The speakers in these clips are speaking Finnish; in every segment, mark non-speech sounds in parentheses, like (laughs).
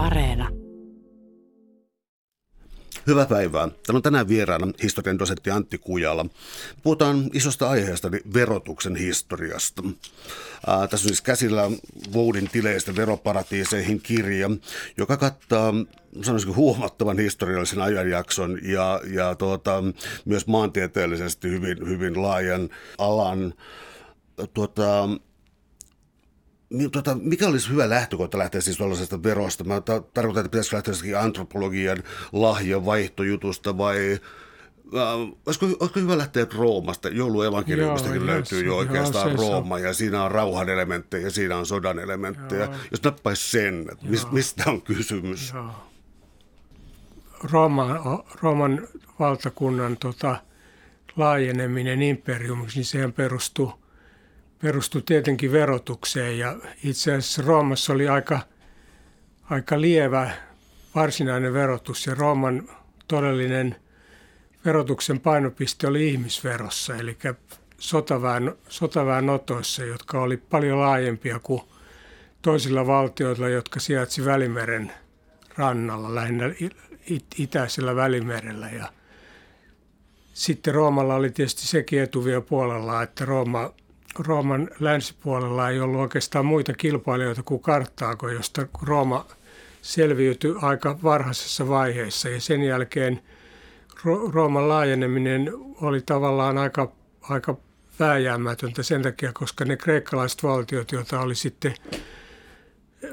Areena. Hyvää päivää. Täällä on tänään vieraana historian dosentti Antti Kujala. Puhutaan isosta aiheesta, eli verotuksen historiasta. Ää, tässä on siis käsillä Voudin tileistä veroparatiiseihin kirja, joka kattaa sanoisinko huomattavan historiallisen ajanjakson ja, ja tuota, myös maantieteellisesti hyvin, hyvin laajan alan. Tuota, tota, mikä olisi hyvä lähtökohta lähteä siis tuollaisesta verosta? Mä ta- tarkoitan, että pitäisikö lähteä antropologian lahjavaihtojutusta vai äh, olisiko, olisiko hyvä lähteä Roomasta? Jouluevankeliumistakin löytyy jo oikeastaan joo, Rooma ja siinä on rauhan elementtejä ja siinä on sodan elementtejä. Joo. Jos nappaisi sen, että mis, mistä on kysymys? Joo. Rooman, Rooman valtakunnan tota, laajeneminen imperiumiksi, niin sehän perustuu perustui tietenkin verotukseen ja itse asiassa Roomassa oli aika, aika lievä varsinainen verotus ja Rooman todellinen verotuksen painopiste oli ihmisverossa, eli sotaväen, sotaväen otoissa, jotka oli paljon laajempia kuin toisilla valtioilla, jotka sijaitsi Välimeren rannalla, lähinnä itäisellä Välimerellä. Ja sitten Roomalla oli tietysti sekin etuvia puolella, että Rooma Rooman länsipuolella ei ollut oikeastaan muita kilpailijoita kuin Karttaago, josta Rooma selviytyi aika varhaisessa vaiheessa. Ja sen jälkeen Rooman laajeneminen oli tavallaan aika, aika vääjäämätöntä sen takia, koska ne kreikkalaiset valtiot, joita oli sitten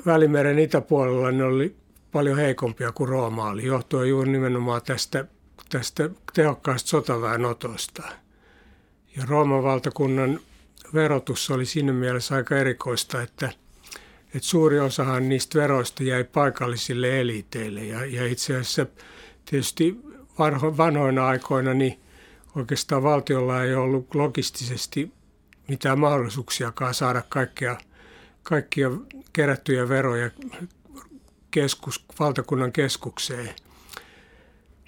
Välimeren itäpuolella, ne oli paljon heikompia kuin Rooma oli, johtuen juuri nimenomaan tästä, tästä tehokkaasta sotaväenotosta. Ja Rooman valtakunnan verotus oli siinä mielessä aika erikoista, että, että suuri osahan niistä veroista jäi paikallisille eliteille. Ja, ja itse asiassa tietysti vanho, vanhoina aikoina niin oikeastaan valtiolla ei ollut logistisesti mitään mahdollisuuksiakaan saada kaikkia, kaikkia kerättyjä veroja keskus, valtakunnan keskukseen –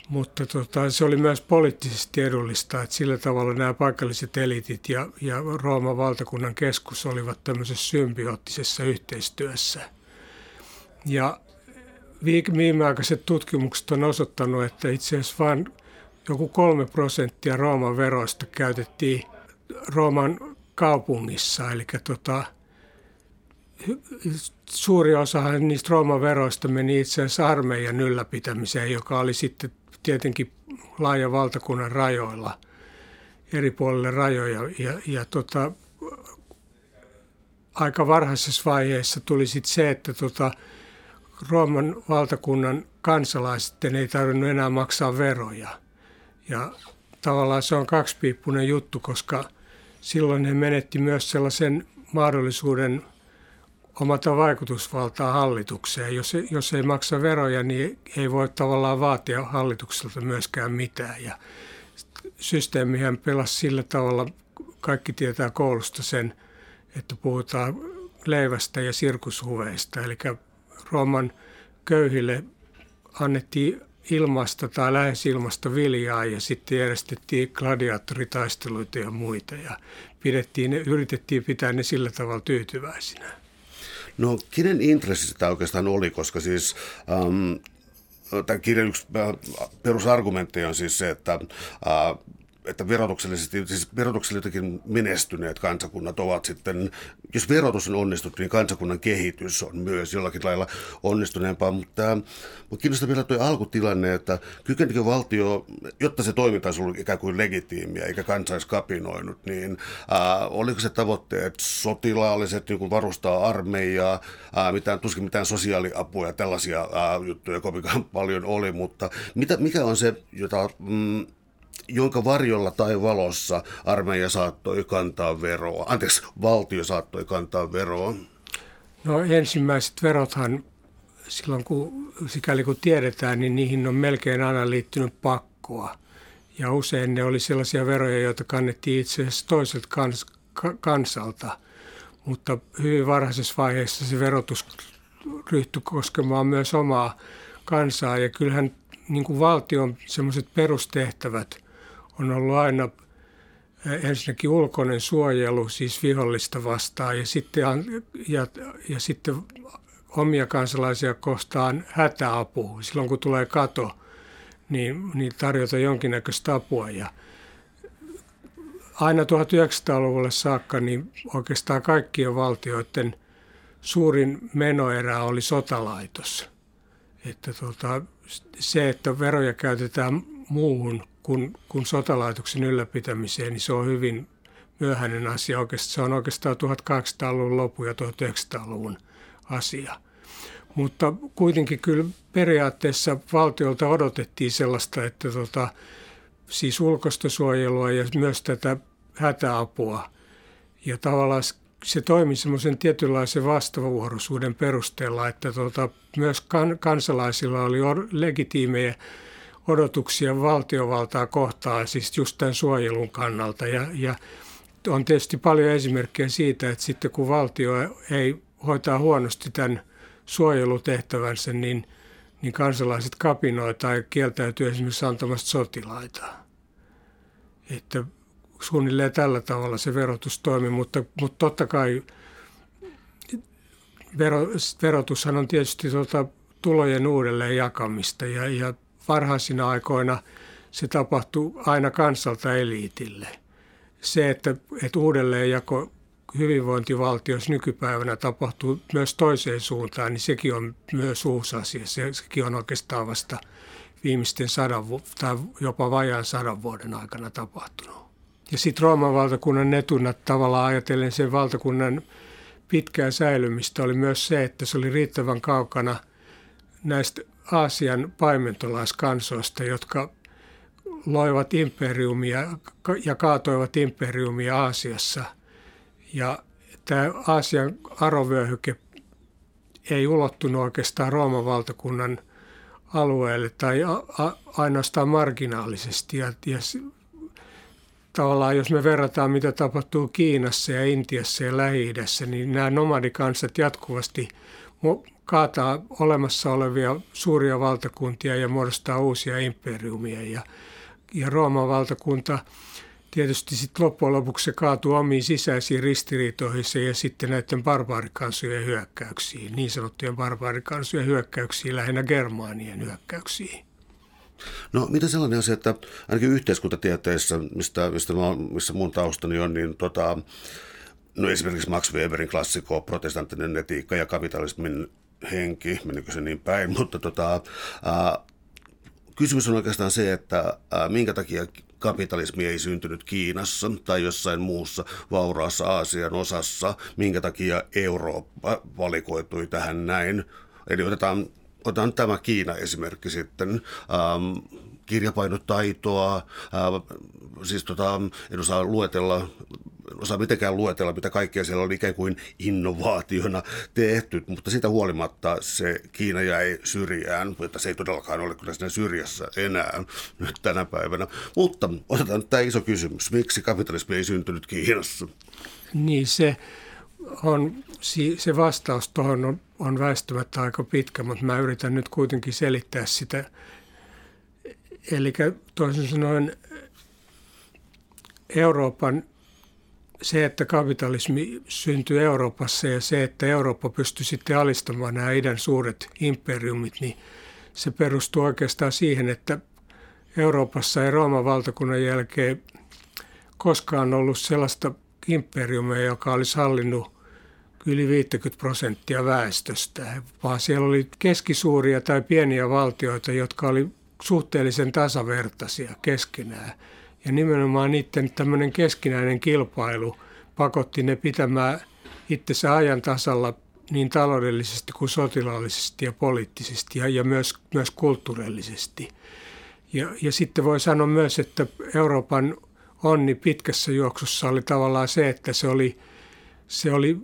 mutta tota, se oli myös poliittisesti edullista, että sillä tavalla nämä paikalliset elitit ja, ja Rooman valtakunnan keskus olivat tämmöisessä symbioottisessa yhteistyössä. Ja viimeaikaiset tutkimukset on osoittanut, että itse asiassa vain joku kolme prosenttia Rooman veroista käytettiin Rooman kaupungissa, eli tota, suuri osa niistä Rooman veroista meni itse asiassa armeijan ylläpitämiseen, joka oli sitten tietenkin laaja valtakunnan rajoilla, eri puolille rajoja. Ja, ja tota, aika varhaisessa vaiheessa tuli sitten se, että tota, Rooman valtakunnan kansalaiset ei tarvinnut enää maksaa veroja. Ja tavallaan se on kaksipiippunen juttu, koska silloin he menetti myös sellaisen mahdollisuuden – omata vaikutusvaltaa hallitukseen. Jos, jos ei maksa veroja, niin ei voi tavallaan vaatia hallitukselta myöskään mitään. Ja systeemihän pelasi sillä tavalla, kaikki tietää koulusta sen, että puhutaan leivästä ja sirkushuveista. Eli Rooman köyhille annettiin ilmasta tai lähes ilmasta viljaa ja sitten järjestettiin gladiaattoritaisteluita ja muita ja pidettiin, yritettiin pitää ne sillä tavalla tyytyväisinä. No kenen intressi sitä oikeastaan oli, koska siis... Ähm, Tämän kirjan yksi perusargumentti on siis se, että äh, että verotuksellisesti, siis verotuksellisesti menestyneet kansakunnat ovat sitten, jos verotus on onnistunut, niin kansakunnan kehitys on myös jollakin lailla onnistuneempaa, mutta, mutta kiinnostaa vielä tuo alkutilanne, että kykenikö valtio, jotta se toiminta olisi ollut ikään kuin legitiimiä eikä kansa olisi kapinoinut, niin ää, oliko se tavoitteet sotilaalliset, kuin varustaa armeijaa, ää, mitään, tuskin mitään sosiaaliapua ja tällaisia ää, juttuja kovinkaan paljon oli, mutta mitä, mikä on se, jota mm, jonka varjolla tai valossa armeija saattoi kantaa veroa, anteeksi, valtio saattoi kantaa veroa? No ensimmäiset verothan silloin kun, sikäli kun tiedetään, niin niihin on melkein aina liittynyt pakkoa. Ja usein ne oli sellaisia veroja, joita kannettiin itse asiassa toiselta kans, kansalta. Mutta hyvin varhaisessa vaiheessa se verotus ryhtyi koskemaan myös omaa kansaa. Ja kyllähän niin kuin valtion semmoiset perustehtävät – on ollut aina ensinnäkin ulkoinen suojelu, siis vihollista vastaan, ja sitten, ja, ja sitten omia kansalaisia kohtaan hätäapu. Silloin kun tulee kato, niin, niin tarjota jonkinnäköistä apua. Ja aina 1900-luvulle saakka niin oikeastaan kaikkien valtioiden suurin menoerä oli sotalaitos. Että tota, se, että veroja käytetään muuhun kuin, kuin sotalaitoksen ylläpitämiseen, niin se on hyvin myöhäinen asia. Oikeastaan, se on oikeastaan 1800-luvun lopu ja 1900-luvun asia. Mutta kuitenkin kyllä periaatteessa valtiolta odotettiin sellaista, että tota, siis ulkostosuojelua ja myös tätä hätäapua. Ja tavallaan se toimi semmoisen tietynlaisen vastavuoroisuuden perusteella, että tota, myös kan, kansalaisilla oli legitiimejä odotuksia valtiovaltaa kohtaan, siis just tämän suojelun kannalta. Ja, ja on tietysti paljon esimerkkejä siitä, että sitten kun valtio ei hoitaa huonosti tämän suojelutehtävänsä, niin, niin kansalaiset kapinoi tai kieltäytyy esimerkiksi antamasta sotilaita. Että suunnilleen tällä tavalla se verotus toimii, mutta, mutta totta kai vero, verotushan on tietysti tuota tulojen uudelleen jakamista ja, ja varhaisina aikoina se tapahtuu aina kansalta eliitille. Se, että, että uudelleenjako hyvinvointivaltiossa nykypäivänä tapahtuu myös toiseen suuntaan, niin sekin on myös uusi asia. Se, sekin on oikeastaan vasta viimeisten sadan tai jopa vajaan sadan vuoden aikana tapahtunut. Ja sitten Rooman valtakunnan etuna tavallaan ajatellen sen valtakunnan pitkää säilymistä oli myös se, että se oli riittävän kaukana näistä Aasian paimentolaiskansoista, jotka loivat imperiumia ja kaatoivat imperiumia Aasiassa. Ja tämä Aasian arovyöhyke ei ulottunut oikeastaan Rooman valtakunnan alueelle tai a, a, ainoastaan marginaalisesti. Ja, ja tavallaan jos me verrataan, mitä tapahtuu Kiinassa ja Intiassa ja lähi niin nämä nomadikansat jatkuvasti kaataa olemassa olevia suuria valtakuntia ja muodostaa uusia imperiumia. Ja, ja Rooman valtakunta tietysti sitten loppujen lopuksi se kaatuu omiin sisäisiin ristiriitoihin ja sitten näiden barbaarikansojen hyökkäyksiin, niin sanottujen barbaarikansojen hyökkäyksiin, lähinnä germaanien hyökkäyksiin. No mitä sellainen asia, että ainakin yhteiskuntatieteessä, mistä, mistä mä, missä mun taustani on, niin tota, no esimerkiksi Max Weberin klassikko, protestanttinen etiikka ja kapitalismin henki, menikö se niin päin, (laughs) mutta tota, ää, kysymys on oikeastaan se, että ää, minkä takia kapitalismi ei syntynyt Kiinassa tai jossain muussa vauraassa Aasian osassa, minkä takia Eurooppa valikoitui tähän näin. Eli otetaan otan tämä Kiina-esimerkki sitten. Ähm, kirjapainotaitoa, äh, siis tota, en osaa luetella osaa mitenkään luetella, mitä kaikkea siellä oli ikään kuin innovaationa tehty, mutta siitä huolimatta se Kiina jäi syrjään, mutta se ei todellakaan ole kyllä siinä syrjässä enää nyt tänä päivänä. Mutta otetaan nyt tämä iso kysymys, miksi kapitalismi ei syntynyt Kiinassa? Niin se on, se vastaus tuohon on, on väistämättä aika pitkä, mutta mä yritän nyt kuitenkin selittää sitä. Eli toisin sanoen Euroopan se, että kapitalismi syntyi Euroopassa ja se, että Eurooppa pystyi sitten alistamaan nämä idän suuret imperiumit, niin se perustuu oikeastaan siihen, että Euroopassa ei Rooman valtakunnan jälkeen koskaan ollut sellaista imperiumia, joka olisi hallinnut yli 50 prosenttia väestöstä, vaan siellä oli keskisuuria tai pieniä valtioita, jotka oli suhteellisen tasavertaisia keskenään. Ja nimenomaan niiden tämmöinen keskinäinen kilpailu pakotti ne pitämään itsensä ajan tasalla niin taloudellisesti kuin sotilaallisesti ja poliittisesti ja, ja myös, myös kulttuurillisesti. Ja, ja sitten voi sanoa myös, että Euroopan onni pitkässä juoksussa oli tavallaan se, että se oli, se oli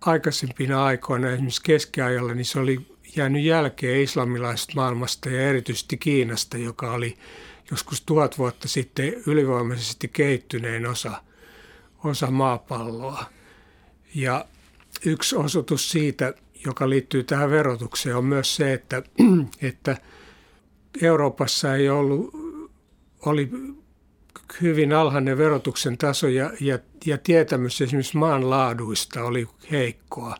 aikaisempina aikoina, esimerkiksi keskiajalla, niin se oli jäänyt jälkeen islamilaisesta maailmasta ja erityisesti Kiinasta, joka oli joskus tuhat vuotta sitten ylivoimaisesti kehittyneen osa, osa maapalloa. Ja yksi osoitus siitä, joka liittyy tähän verotukseen, on myös se, että, (clears throat) että Euroopassa ei ollut, oli hyvin alhainen verotuksen taso ja, ja, ja tietämys esimerkiksi maan laaduista oli heikkoa.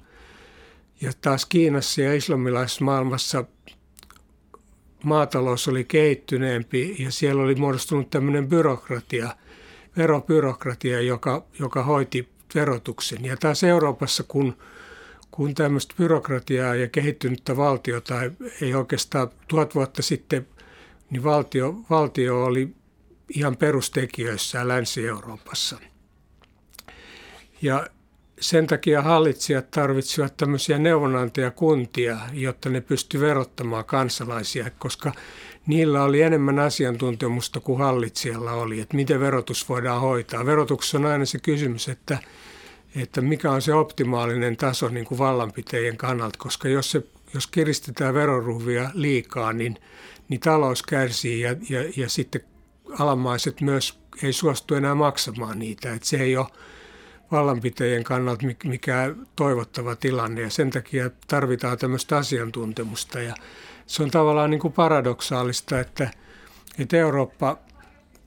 Ja taas Kiinassa ja islamilaisessa maailmassa maatalous oli kehittyneempi ja siellä oli muodostunut tämmöinen byrokratia, veropyrokratia, joka, joka hoiti verotuksen. Ja taas Euroopassa, kun, kun tämmöistä byrokratiaa ja kehittynyttä valtiota ei, oikeastaan tuhat vuotta sitten, niin valtio, valtio oli ihan perustekijöissään Länsi-Euroopassa. Ja sen takia hallitsijat tarvitsivat tämmöisiä neuvonantajakuntia, jotta ne pysty verottamaan kansalaisia, koska niillä oli enemmän asiantuntemusta kuin hallitsijalla oli, että miten verotus voidaan hoitaa. Verotuksessa on aina se kysymys, että, että mikä on se optimaalinen taso niin kuin vallanpitäjien kannalta, koska jos, se, jos kiristetään veroruhvia liikaa, niin, niin talous kärsii ja, ja, ja sitten alamaiset myös ei suostu enää maksamaan niitä. Että se ei ole vallanpitäjien kannalta mikä toivottava tilanne ja sen takia tarvitaan tämmöistä asiantuntemusta ja se on tavallaan niin kuin paradoksaalista, että, että Eurooppa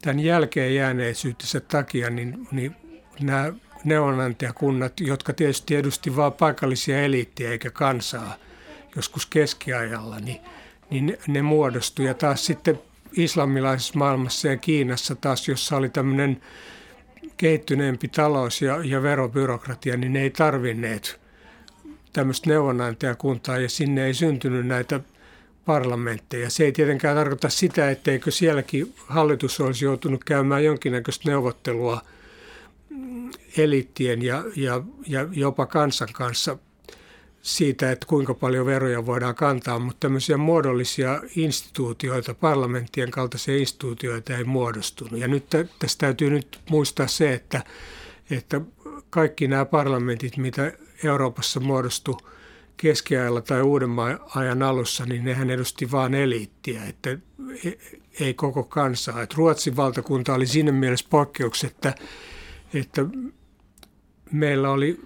tämän jälkeen jääneisyytensä takia, niin, niin nämä neuvonantajakunnat, jotka tietysti edusti vain paikallisia eliittiä eikä kansaa joskus keskiajalla, niin, niin ne muodostui. Ja taas sitten islamilaisessa maailmassa ja Kiinassa taas, jossa oli tämmöinen kehittyneempi talous ja, ja verobyrokratia, niin ne ei tarvinneet tämmöistä neuvonantajakuntaa ja sinne ei syntynyt näitä parlamentteja. Se ei tietenkään tarkoita sitä, etteikö sielläkin hallitus olisi joutunut käymään jonkinnäköistä neuvottelua eliittien ja, ja, ja jopa kansan kanssa siitä, että kuinka paljon veroja voidaan kantaa, mutta tämmöisiä muodollisia instituutioita, parlamenttien kaltaisia instituutioita ei muodostunut. Ja nyt tästä täytyy nyt muistaa se, että, että kaikki nämä parlamentit, mitä Euroopassa muodostui keskiajalla tai uudemman ajan alussa, niin nehän edusti vain eliittiä, että ei koko kansaa. Että Ruotsin valtakunta oli siinä mielessä poikkeus, että, että meillä oli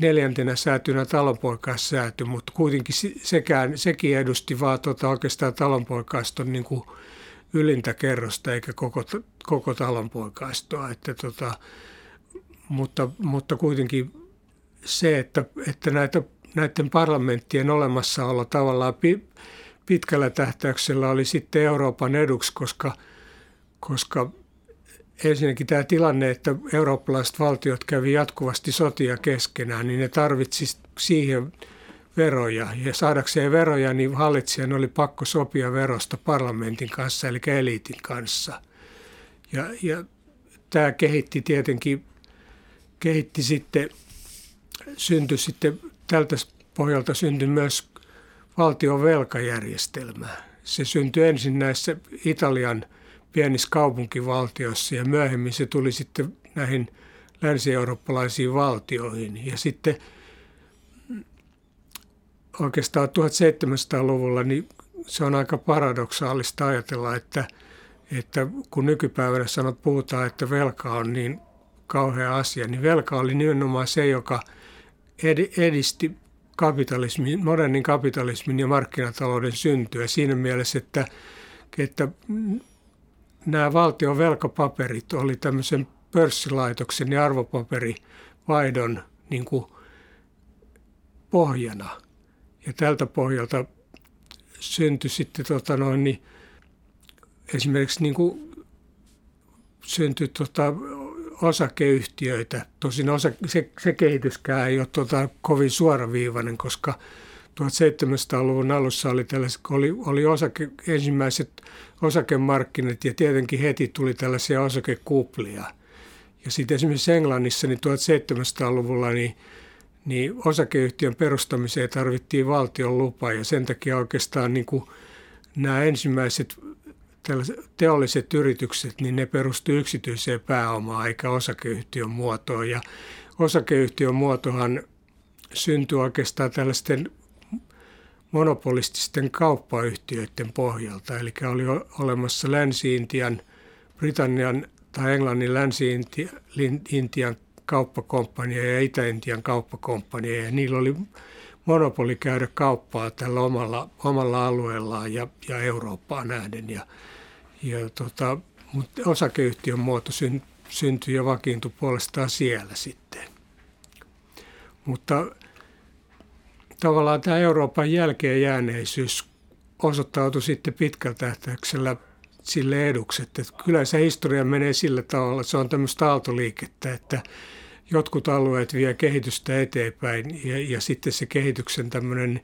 neljäntenä säätynä talonpoikaissääty, mutta kuitenkin sekään, sekin edusti vaan tota oikeastaan talonpoikaiston niin kuin ylintä kerrosta eikä koko, koko talonpoikaistoa. Että tota, mutta, mutta kuitenkin se, että, että näitä, näiden parlamenttien olemassaolo tavallaan pitkällä tähtäyksellä oli sitten Euroopan eduksi, koska, koska ensinnäkin tämä tilanne, että eurooppalaiset valtiot kävi jatkuvasti sotia keskenään, niin ne tarvitsi siihen veroja. Ja saadakseen veroja, niin hallitsijan oli pakko sopia verosta parlamentin kanssa, eli eliitin kanssa. Ja, ja tämä kehitti tietenkin, kehitti sitten, syntyi sitten, tältä pohjalta syntyi myös valtion velkajärjestelmä. Se syntyi ensin näissä Italian – pienissä kaupunkivaltioissa ja myöhemmin se tuli sitten näihin länsi-eurooppalaisiin valtioihin. Ja sitten oikeastaan 1700-luvulla niin se on aika paradoksaalista ajatella, että, että kun nykypäivänä sanot, puhutaan, että velka on niin kauhea asia, niin velka oli nimenomaan se, joka edisti kapitalismin, modernin kapitalismin ja markkinatalouden syntyä siinä mielessä, että, että nämä valtion velkapaperit oli tämmöisen pörssilaitoksen ja arvopaperivaihdon niin kuin pohjana. Ja tältä pohjalta syntyi sitten tota noin, niin esimerkiksi niin kuin syntyi tota osakeyhtiöitä. Tosin osa, se, se kehityskään ei ole tota kovin suoraviivainen, koska 1700-luvun alussa oli, oli, oli osake, ensimmäiset osakemarkkinat ja tietenkin heti tuli tällaisia osakekuplia. Ja sitten esimerkiksi Englannissa niin 1700-luvulla niin, niin osakeyhtiön perustamiseen tarvittiin valtion lupa ja sen takia oikeastaan niin kuin nämä ensimmäiset teolliset yritykset, niin ne perustuivat yksityiseen pääomaan eikä osakeyhtiön muotoon. Ja osakeyhtiön muotohan syntyi oikeastaan tällaisten monopolististen kauppayhtiöiden pohjalta. Eli oli olemassa Länsi-Intian, Britannian tai Englannin Länsi-Intian kauppakomppania ja Itä-Intian kauppakomppania. Ja niillä oli monopoli käydä kauppaa tällä omalla, omalla alueellaan ja, ja Eurooppaan nähden. Ja, ja tota, mutta osakeyhtiön muoto syn, syntyi ja vakiintui puolestaan siellä sitten. Mutta tavallaan tämä Euroopan jälkeen jääneisyys osoittautui sitten pitkällä tähtäyksellä sille eduksi. Että kyllä se historia menee sillä tavalla, että se on tämmöistä aaltoliikettä, että jotkut alueet vie kehitystä eteenpäin ja, ja sitten se kehityksen tämmöinen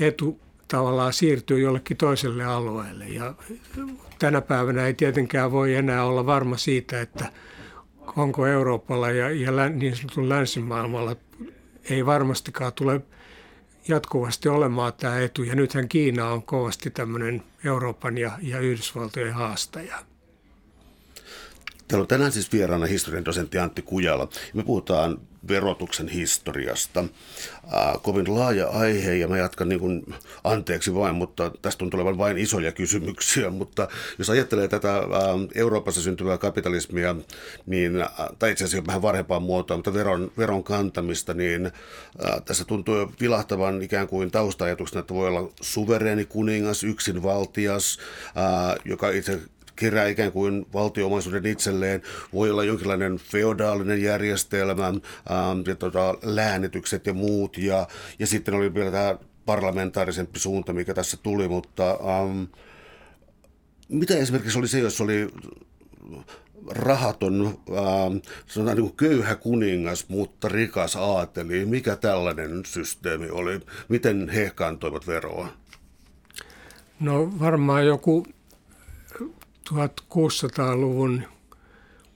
etu tavallaan siirtyy jollekin toiselle alueelle. Ja tänä päivänä ei tietenkään voi enää olla varma siitä, että onko Euroopalla ja, ja niin sanotun länsimaailmalla ei varmastikaan tule jatkuvasti olemaan tämä etu. Ja nythän Kiina on kovasti tämmöinen Euroopan ja, ja Yhdysvaltojen haastaja. Täällä on tänään siis vieraana historian dosentti Antti Kujala. Me puhutaan verotuksen historiasta. Äh, kovin laaja aihe ja mä jatkan niin kuin, anteeksi vain, mutta tästä on tulevan vain isoja kysymyksiä. (laughs) Mutta jos ajattelee tätä äh, Euroopassa syntyvää kapitalismia, niin, äh, tai itse asiassa vähän varhempaa muotoa, mutta veron, veron kantamista, niin äh, tässä tuntuu vilahtavan ikään kuin taustaajatuksena, että voi olla suvereeni kuningas, yksinvaltias, äh, joka itse kerää ikään kuin valtioomaisuuden itselleen. Voi olla jonkinlainen feodaalinen järjestelmä, ähm, ja tota, läänitykset ja muut. Ja, ja sitten oli vielä tämä parlamentaarisempi suunta, mikä tässä tuli, mutta ähm, mitä esimerkiksi oli se, jos oli rahaton, äh, sanotaan niin kuin köyhä kuningas, mutta rikas aateli. Mikä tällainen systeemi oli? Miten he kantoivat veroa? No varmaan joku 1600-luvun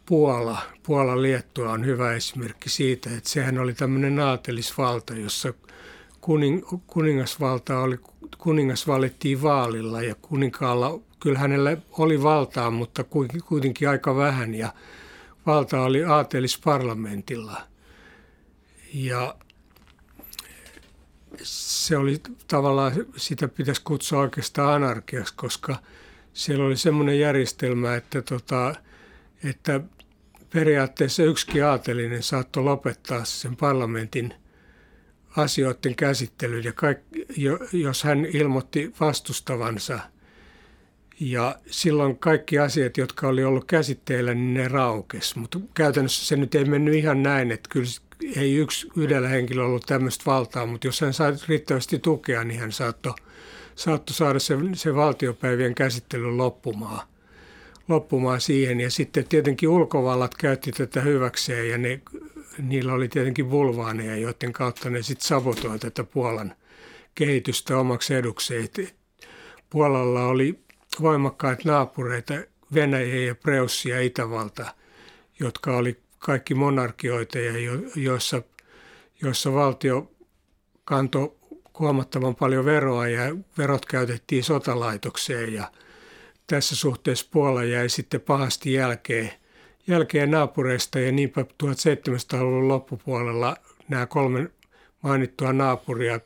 Puola, Puola Liettua on hyvä esimerkki siitä, että sehän oli tämmöinen aatelisvalta, jossa kuning, kuningasvalta oli, kuningas valittiin vaalilla ja kuninkaalla, kyllä hänellä oli valtaa, mutta kuitenkin aika vähän ja valta oli aatelisparlamentilla. Ja se oli tavallaan, sitä pitäisi kutsua oikeastaan anarkiaksi, koska – siellä oli semmoinen järjestelmä, että, tota, että periaatteessa yksikin aatelinen saattoi lopettaa sen parlamentin asioiden käsittelyn, ja kaikki, jos hän ilmoitti vastustavansa. Ja silloin kaikki asiat, jotka oli ollut käsitteillä, niin ne raukes. Mutta käytännössä se nyt ei mennyt ihan näin, että kyllä ei yksi yhdellä henkilöllä ollut tämmöistä valtaa, mutta jos hän sai riittävästi tukea, niin hän saattoi saattoi saada se, se valtiopäivien käsittely loppumaan, loppumaan siihen. Ja sitten tietenkin ulkovallat käytti tätä hyväkseen ja ne, niillä oli tietenkin vulvaaneja, joiden kautta ne sitten sabotoi tätä Puolan kehitystä omaksi edukseen. Puolalla oli voimakkaita naapureita, Venäjä ja Preussi ja Itävalta, jotka oli kaikki monarkioita ja jo, joissa, joissa valtio kantoi huomattavan paljon veroa ja verot käytettiin sotalaitokseen ja tässä suhteessa Puola jäi sitten pahasti jälkeen, jälkeen naapureista ja niinpä 1700-luvun loppupuolella nämä kolme mainittua naapuria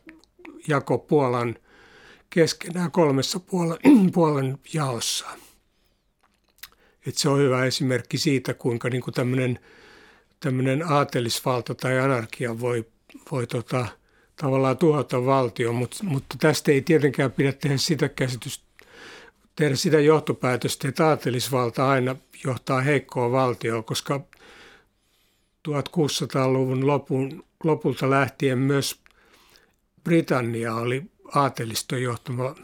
jako Puolan keskenään kolmessa Puolan, (clears throat) Puolan jaossa. Et se on hyvä esimerkki siitä, kuinka niin kuin tämmöinen aatelisvalta tai anarkia voi, voi tota, – tavallaan tuhota valtio, mutta, mutta tästä ei tietenkään pidä tehdä sitä käsitystä, tehdä sitä johtopäätöstä, että aatelisvalta aina johtaa heikkoa valtioon, koska 1600-luvun lopun, lopulta lähtien myös Britannia oli aateliston johtama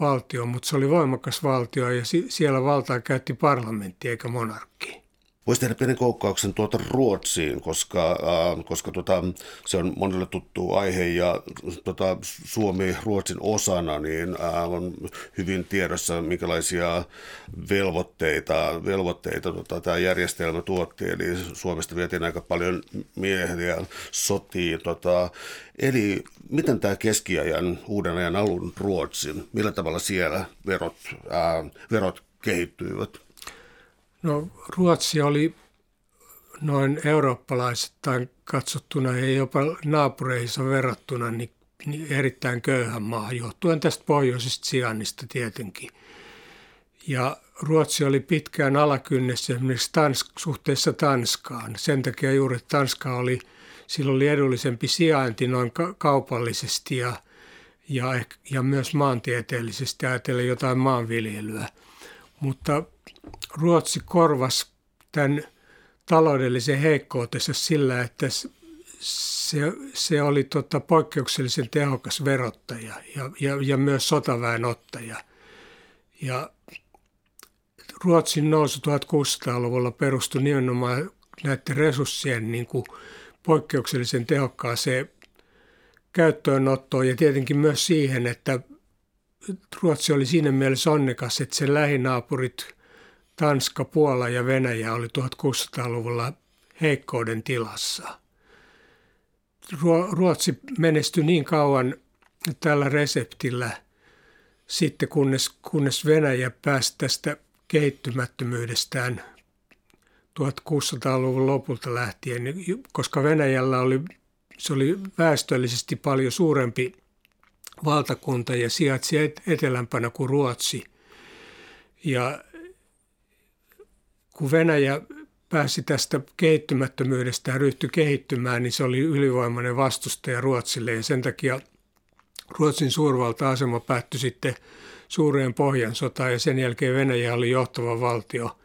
valtio, mutta se oli voimakas valtio ja siellä valtaa käytti parlamentti eikä monarkki. Voisi tehdä pienen koukkauksen tuota Ruotsiin, koska, äh, koska tuota, se on monelle tuttu aihe ja tuota, Suomi Ruotsin osana niin äh, on hyvin tiedossa, minkälaisia velvoitteita, velvoitteita tuota, tämä järjestelmä tuotti. Eli Suomesta vietiin aika paljon miehiä sotiin. Tuota, eli miten tämä keskiajan, uuden ajan alun Ruotsin, millä tavalla siellä verot, äh, verot kehittyivät? No Ruotsi oli noin eurooppalaisittain katsottuna ja jopa naapureihinsa verrattuna niin, niin erittäin köyhän maa, johtuen tästä pohjoisesta sijainnista tietenkin. Ja Ruotsi oli pitkään alakynnessä esimerkiksi Tansk, suhteessa Tanskaan. Sen takia juuri Tanska oli, sillä oli edullisempi sijainti noin ka- kaupallisesti ja, ja, ja myös maantieteellisesti ajatellen jotain maanviljelyä. Mutta Ruotsi korvasi tämän taloudellisen heikkoutensa sillä, että se, se oli tota poikkeuksellisen tehokas verottaja ja, ja, ja myös sotaväenottaja. Ja Ruotsin nousu 1600-luvulla perustui nimenomaan näiden resurssien niin kuin poikkeuksellisen tehokkaaseen käyttöönottoon ja tietenkin myös siihen, että Ruotsi oli siinä mielessä onnekas, että sen lähinaapurit Tanska, Puola ja Venäjä oli 1600-luvulla heikkouden tilassa. Ruotsi menestyi niin kauan tällä reseptillä sitten, kunnes, kunnes Venäjä pääsi tästä kehittymättömyydestään 1600-luvun lopulta lähtien, koska Venäjällä oli, se oli väestöllisesti paljon suurempi valtakunta ja sijaitsi etelämpänä kuin Ruotsi. Ja kun Venäjä pääsi tästä kehittymättömyydestä ja ryhtyi kehittymään, niin se oli ylivoimainen vastustaja Ruotsille ja sen takia Ruotsin suurvalta-asema päättyi sitten suureen Pohjan sotaan ja sen jälkeen Venäjä oli johtava valtio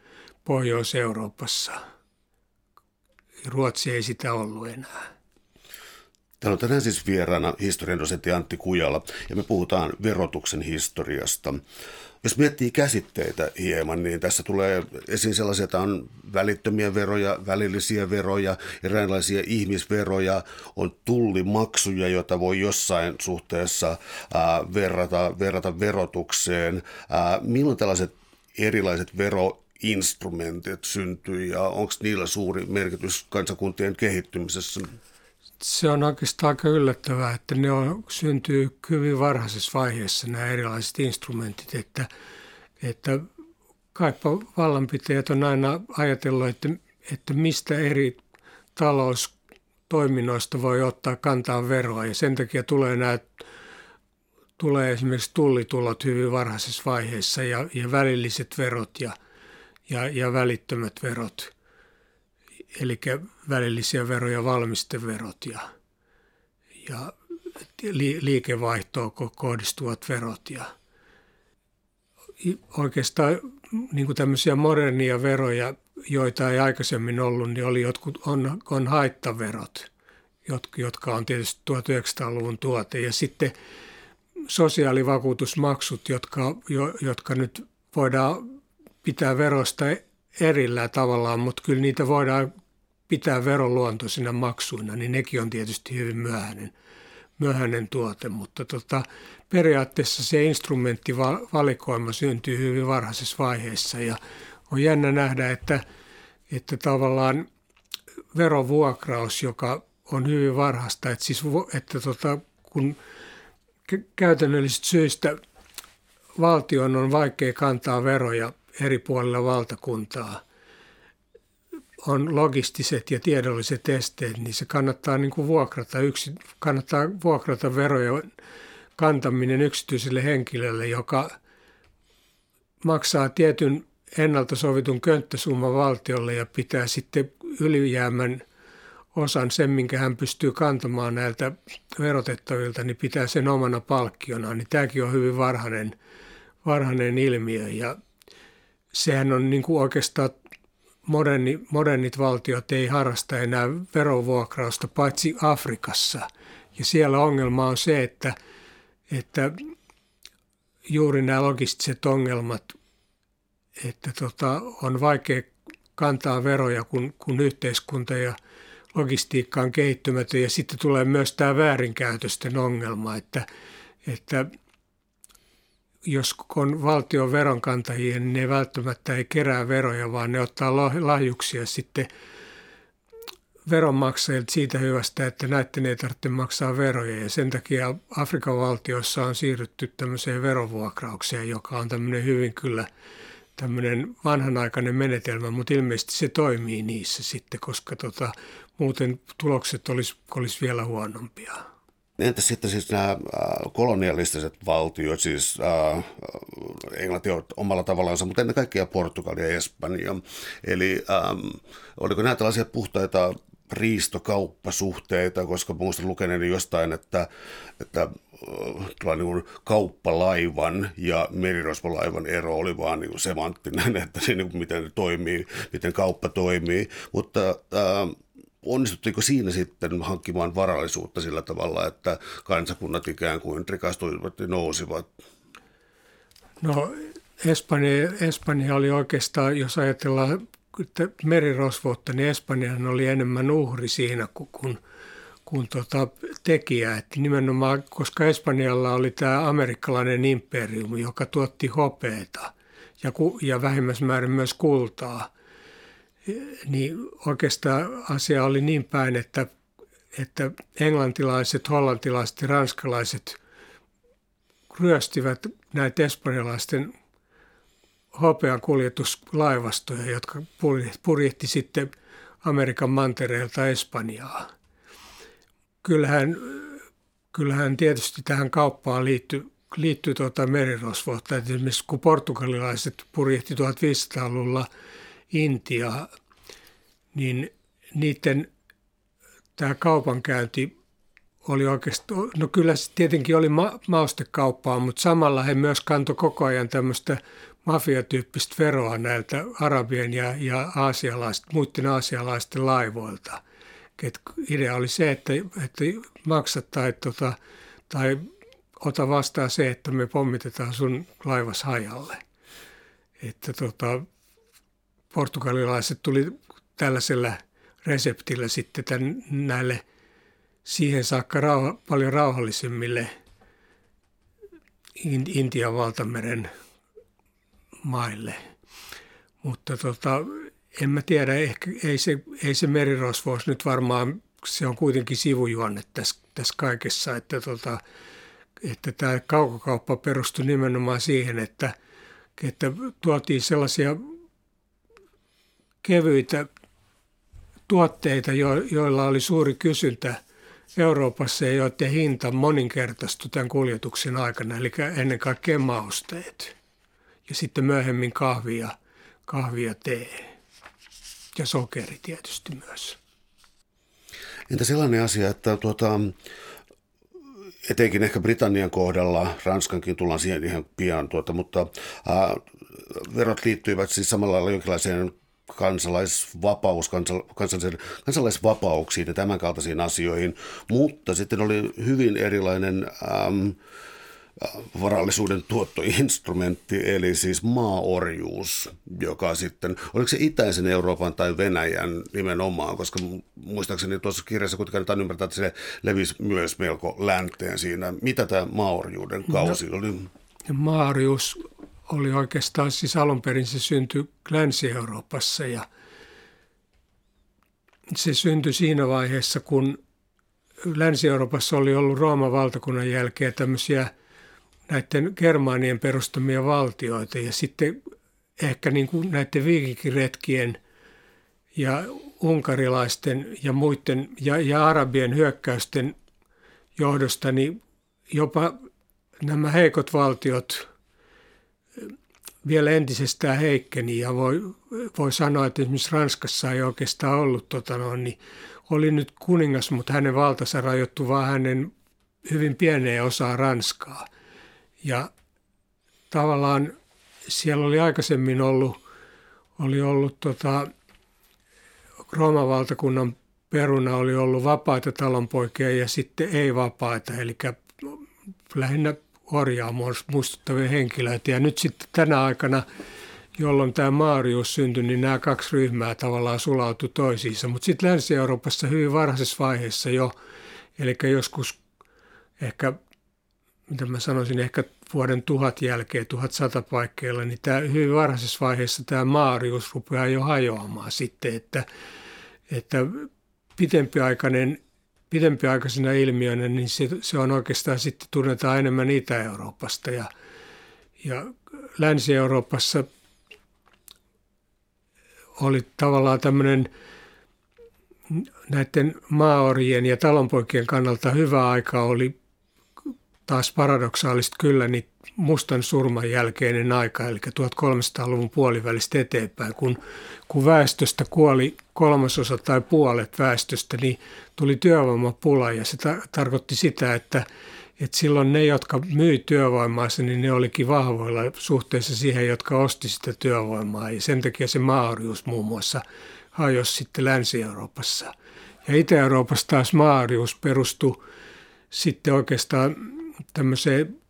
Pohjois-Euroopassa. Ruotsi ei sitä ollut enää. Täällä on tänään siis vieraana historian dosentti Antti Kujala ja me puhutaan verotuksen historiasta. Jos miettii käsitteitä hieman, niin tässä tulee esiin sellaisia, että on välittömiä veroja, välillisiä veroja, eräänlaisia ihmisveroja, on tullimaksuja, joita voi jossain suhteessa ää, verrata, verrata verotukseen. Ää, milloin tällaiset erilaiset veroinstrumentit syntyy ja onko niillä suuri merkitys kansakuntien kehittymisessä? Se on oikeastaan aika yllättävää, että ne on, syntyy hyvin varhaisessa vaiheessa nämä erilaiset instrumentit, että, että kaikki vallanpitäjät on aina ajatellut, että, että mistä eri taloustoiminnoista voi ottaa kantaa veroa. Ja sen takia tulee nämä tulee esimerkiksi tullitulot hyvin varhaisessa vaiheessa ja, ja välilliset verot ja, ja, ja välittömät verot – eli välillisiä veroja, valmisteverot ja, ja liikevaihtoon kohdistuvat verot. Ja oikeastaan niin kuin tämmöisiä modernia veroja, joita ei aikaisemmin ollut, niin oli jotkut, on, on haittaverot, jotka on tietysti 1900-luvun tuote. Ja sitten sosiaalivakuutusmaksut, jotka, jotka nyt voidaan pitää verosta erillään tavallaan, mutta kyllä niitä voidaan pitää veroluontoisina maksuina, niin nekin on tietysti hyvin myöhäinen, myöhäinen tuote, mutta tota, periaatteessa se instrumenttivalikoima syntyy hyvin varhaisessa vaiheessa ja on jännä nähdä, että, että tavallaan verovuokraus, joka on hyvin varhaista, että, siis, että tota, kun käytännöllisistä syistä valtion on vaikea kantaa veroja eri puolilla valtakuntaa – on logistiset ja tiedolliset esteet, niin se kannattaa niin kuin vuokrata, yksi, kannattaa vuokrata verojen kantaminen yksityiselle henkilölle, joka maksaa tietyn ennalta sovitun könttäsumman valtiolle ja pitää sitten ylijäämän osan sen, minkä hän pystyy kantamaan näiltä verotettavilta, niin pitää sen omana palkkionaan. Niin tämäkin on hyvin varhainen, varhainen ilmiö ja sehän on niin kuin oikeastaan moderni, modernit valtiot ei harrasta enää verovuokrausta paitsi Afrikassa. Ja siellä ongelma on se, että, että juuri nämä logistiset ongelmat, että tota, on vaikea kantaa veroja, kun, kun yhteiskunta ja logistiikka on kehittymätön. Ja sitten tulee myös tämä väärinkäytösten ongelma, että, että jos on valtion veronkantajia, niin ne välttämättä ei kerää veroja, vaan ne ottaa lahjuksia sitten veronmaksajilta siitä hyvästä, että näiden ei tarvitse maksaa veroja. Ja sen takia Afrikan valtioissa on siirrytty tämmöiseen verovuokraukseen, joka on tämmöinen hyvin kyllä tämmöinen vanhanaikainen menetelmä, mutta ilmeisesti se toimii niissä sitten, koska tota, muuten tulokset olisi, olisi vielä huonompia. Entä sitten siis nämä äh, kolonialistiset valtiot, siis äh, Englanti on omalla tavallaan, mutta ennen kaikkea Portugalia ja Espanja. Eli ähm, oliko nämä tällaisia puhtaita riistokauppasuhteita, koska muistan lukeneeni jostain, että, että äh, niin kauppalaivan ja merirosvolaivan ero oli vaan niin semanttinen, (laughs) että se, niin kuin miten toimii, miten kauppa toimii. Mutta äh, onnistuttiinko siinä sitten hankkimaan varallisuutta sillä tavalla, että kansakunnat ikään kuin rikastuivat ja nousivat? No Espanja, Espanja oli oikeastaan, jos ajatellaan merirosvuutta, niin Espanjan oli enemmän uhri siinä kuin, kuin, kuin tota tekijä. Että nimenomaan, koska Espanjalla oli tämä amerikkalainen imperiumi, joka tuotti hopeeta ja, ja vähimmäismäärin myös kultaa, niin oikeastaan asia oli niin päin, että, että englantilaiset, hollantilaiset ja ranskalaiset ryöstivät näitä espanjalaisten hopean kuljetuslaivastoja, jotka purjehti sitten Amerikan mantereelta Espanjaa. Kyllähän, kyllähän tietysti tähän kauppaan liittyy, liittyy tuota merirosvoutta. Esimerkiksi kun portugalilaiset purjehti 1500-luvulla Intiaa, niin niiden tämä kaupankäynti oli oikeastaan, no kyllä se tietenkin oli ma- maustekauppaa, mutta samalla he myös kantoi koko ajan tämmöistä mafiatyyppistä veroa näiltä arabien ja, ja aasialaiset, muiden aasialaisten laivoilta. Et idea oli se, että, että maksa tai, tota, tai ota vastaan se, että me pommitetaan sun laivas hajalle. Että tota, portugalilaiset tuli tällaisella reseptillä sitten tämän, näille siihen saakka rauha, paljon rauhallisemmille Intian valtameren maille. Mutta tota, en mä tiedä, ehkä ei se, ei se merirosvous nyt varmaan, se on kuitenkin sivujuonne tässä, tässä kaikessa, että, tota, että tämä kaukokauppa perustui nimenomaan siihen, että, että tuotiin sellaisia kevyitä tuotteita, jo, joilla oli suuri kysyntä Euroopassa ja joiden hinta moninkertaistui tämän kuljetuksen aikana, eli ennen kaikkea mausteet ja sitten myöhemmin kahvia, kahvia tee ja sokeri tietysti myös. Entä sellainen asia, että tuota, etenkin ehkä Britannian kohdalla, Ranskankin tullaan siihen ihan pian, tuota, mutta ää, verot liittyivät siis samalla lailla jonkinlaiseen kansalaisvapaus, kansallisen, kansalaisvapauksiin ja tämänkaltaisiin asioihin, mutta sitten oli hyvin erilainen äm, varallisuuden tuottoinstrumentti, eli siis maaorjuus, joka sitten, oliko se itäisen Euroopan tai Venäjän nimenomaan, koska muistaakseni tuossa kirjassa kuitenkin annetaan ymmärtää, että se levisi myös melko länteen siinä. Mitä tämä maaorjuuden kausi no, oli? Maaorjuus oli oikeastaan, siis alun perin se syntyi Länsi-Euroopassa ja se syntyi siinä vaiheessa, kun Länsi-Euroopassa oli ollut Rooman valtakunnan jälkeen tämmöisiä – näiden Germaanien perustamia valtioita ja sitten ehkä niin kuin näiden viikinkiretkien ja unkarilaisten ja muiden ja, ja arabien hyökkäysten johdosta, niin jopa nämä heikot valtiot vielä entisestään heikkeni ja voi, voi sanoa, että esimerkiksi Ranskassa ei oikeastaan ollut, tota no, niin oli nyt kuningas, mutta hänen valtansa rajoittui vain hänen hyvin pieneen osaan Ranskaa – ja tavallaan siellä oli aikaisemmin ollut, oli ollut tota, Rooman valtakunnan peruna oli ollut vapaita talonpoikia ja sitten ei vapaita, eli lähinnä orjaa muistuttavia henkilöitä. Ja nyt sitten tänä aikana, jolloin tämä Maarius syntyi, niin nämä kaksi ryhmää tavallaan sulautui toisiinsa. Mutta sitten Länsi-Euroopassa hyvin varhaisessa vaiheessa jo, eli joskus ehkä mitä mä sanoisin, ehkä vuoden tuhat jälkeen, 1100 paikkeilla, niin tämä hyvin varhaisessa vaiheessa tämä maarius rupeaa jo hajoamaan sitten, että, että pitempiaikainen, pitempiaikaisena ilmiönä, niin se, se on oikeastaan sitten tunnetaan enemmän Itä-Euroopasta ja, ja Länsi-Euroopassa oli tavallaan tämmöinen näiden maaorien ja talonpoikien kannalta hyvä aika oli taas paradoksaalista kyllä niin mustan surman jälkeinen aika, eli 1300-luvun puolivälistä eteenpäin, kun, kun väestöstä kuoli kolmasosa tai puolet väestöstä, niin tuli työvoimapula ja se ta- tarkoitti sitä, että, että silloin ne, jotka myi työvoimaansa, niin ne olikin vahvoilla suhteessa siihen, jotka osti sitä työvoimaa ja sen takia se maorius muun muassa hajosi sitten Länsi-Euroopassa. Ja Itä-Euroopassa taas maarius perustui sitten oikeastaan tämmöiseen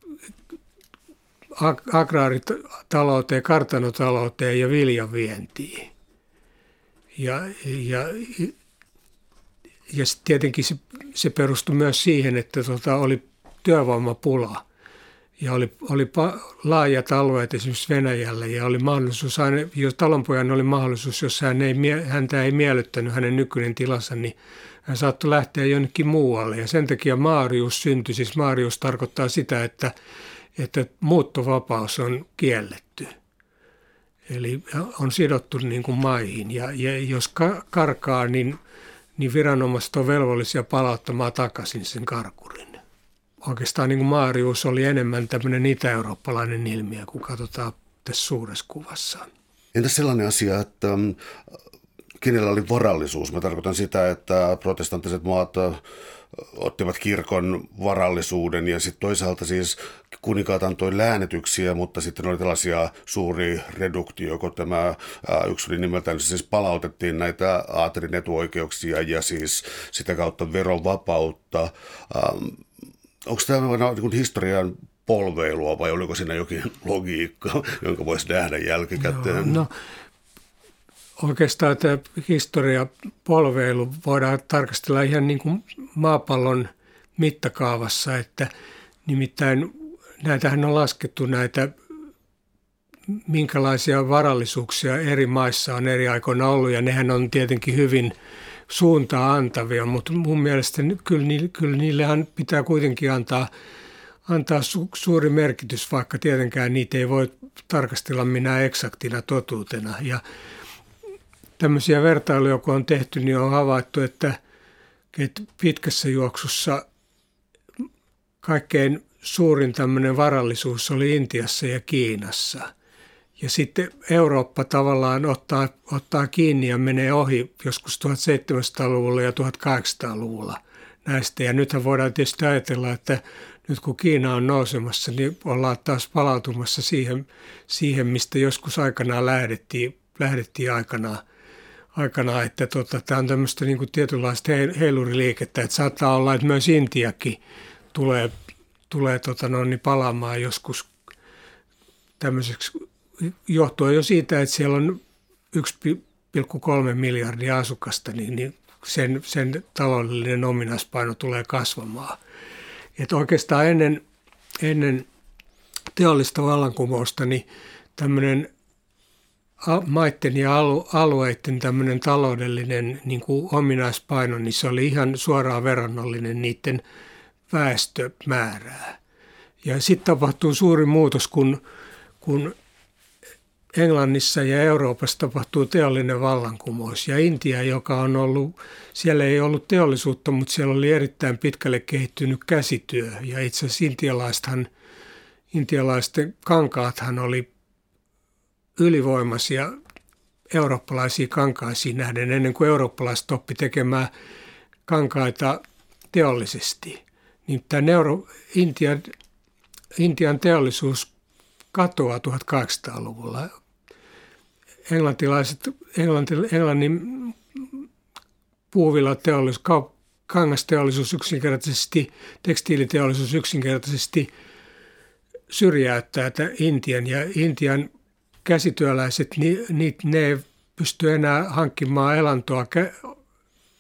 agraarit-talouteen, kartanotalouteen ja viljavientiin. Ja, ja, ja tietenkin se, se perustui myös siihen, että tota, oli työvoimapula ja oli, oli pa, laajat alueet esimerkiksi Venäjällä ja oli mahdollisuus, aina, jos talonpojan oli mahdollisuus, jos hän ei, häntä ei miellyttänyt hänen nykyinen tilansa, niin hän saattoi lähteä jonnekin muualle ja sen takia maarius syntyi. Siis maarius tarkoittaa sitä, että että muuttovapaus on kielletty. Eli on sidottu niin kuin maihin ja, ja jos karkaa, niin, niin viranomaiset on velvollisia palauttamaan takaisin sen karkurin. Oikeastaan niin kuin Maarius oli enemmän tämmöinen itä-eurooppalainen ilmiö, kun katsotaan tässä suuressa kuvassa. Entä sellainen asia, että mm, kenellä oli varallisuus? Mä tarkoitan sitä, että protestanttiset maat ottivat kirkon varallisuuden ja sitten toisaalta siis kuninkaat antoi läänetyksiä, mutta sitten oli tällaisia suuri reduktio, kun tämä yksi oli nimeltään, siis palautettiin näitä aatelin etuoikeuksia ja siis sitä kautta verovapautta. Ähm, onko tämä niin historian polveilua vai oliko siinä jokin logiikka, (laughs) jonka voisi nähdä jälkikäteen? No, no oikeastaan tämä historia polveilu voidaan tarkastella ihan niin kuin maapallon mittakaavassa, että nimittäin näitähän on laskettu näitä, minkälaisia varallisuuksia eri maissa on eri aikoina ollut ja nehän on tietenkin hyvin suuntaa antavia, mutta mun mielestä kyllä, niille, kyllä niillehän pitää kuitenkin antaa, antaa su, suuri merkitys, vaikka tietenkään niitä ei voi tarkastella minä eksaktina totuutena. Ja tämmöisiä vertailuja, kun on tehty, niin on havaittu, että, että pitkässä juoksussa kaikkein suurin tämmöinen varallisuus oli Intiassa ja Kiinassa. Ja sitten Eurooppa tavallaan ottaa, ottaa kiinni ja menee ohi joskus 1700-luvulla ja 1800-luvulla näistä. Ja nythän voidaan tietysti ajatella, että nyt kun Kiina on nousemassa, niin ollaan taas palautumassa siihen, siihen mistä joskus aikanaan lähdettiin, lähdettiin aikanaan aikana, että tota, tämä on tämmöistä niin kuin tietynlaista heiluriliikettä, että saattaa olla, että myös Intiakin tulee, tulee tota, no, niin palaamaan joskus tämmöiseksi, johtuen jo siitä, että siellä on 1,3 miljardia asukasta, niin, niin sen, sen taloudellinen ominaispaino tulee kasvamaan. Että oikeastaan ennen, ennen teollista vallankumousta, niin tämmöinen maiden ja alueiden tämmöinen taloudellinen niin kuin ominaispaino, niin se oli ihan suoraan verrannollinen niiden väestömäärää. Ja sitten tapahtuu suuri muutos, kun, kun Englannissa ja Euroopassa tapahtuu teollinen vallankumous. Ja Intia, joka on ollut, siellä ei ollut teollisuutta, mutta siellä oli erittäin pitkälle kehittynyt käsityö. Ja itse asiassa intialaisten kankaathan oli ylivoimaisia eurooppalaisia kankaisiin nähden ennen kuin eurooppalaiset oppi tekemään kankaita teollisesti. Niin tämä Euro, Intian, Intian teollisuus katoaa 1800-luvulla. Englantilaiset, Englanti, Englannin puuvillateollisuus, kangasteollisuus yksinkertaisesti, tekstiiliteollisuus yksinkertaisesti syrjäyttää Intian ja Intian käsityöläiset, niin, niin ne ei pysty enää hankkimaan elantoa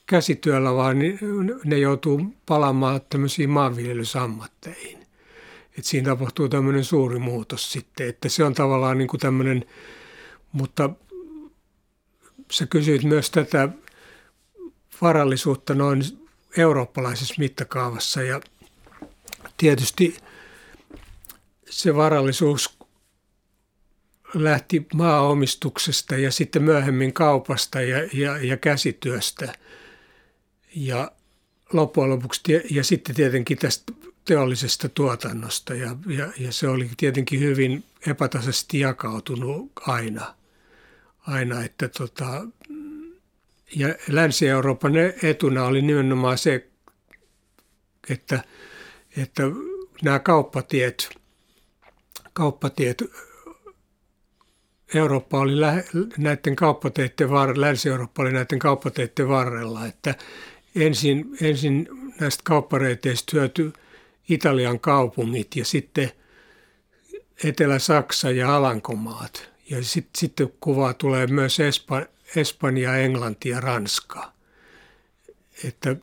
käsityöllä, vaan ne joutuu palaamaan tämmöisiin maanviljelysammatteihin. Et siinä tapahtuu tämmöinen suuri muutos sitten, että se on tavallaan niin kuin tämmöinen, mutta sä kysyit myös tätä varallisuutta noin eurooppalaisessa mittakaavassa ja tietysti se varallisuus lähti maaomistuksesta ja sitten myöhemmin kaupasta ja, ja, ja käsityöstä. Ja loppujen lopuksi, ja sitten tietenkin tästä teollisesta tuotannosta, ja, ja, ja se oli tietenkin hyvin epätasaisesti jakautunut aina. aina että tota, ja Länsi-Euroopan etuna oli nimenomaan se, että, että nämä kauppatiet, kauppatiet Eurooppa oli näiden kauppateiden varrella, Länsi-Eurooppa oli näiden kauppateiden varrella, että, ensin, ensin näistä kauppareiteistä hyötyi Italian kaupungit ja sitten Etelä-Saksa ja Alankomaat. Ja sit, sitten kuvaa tulee myös Espa, Espanja, Englanti ja Ranska. Että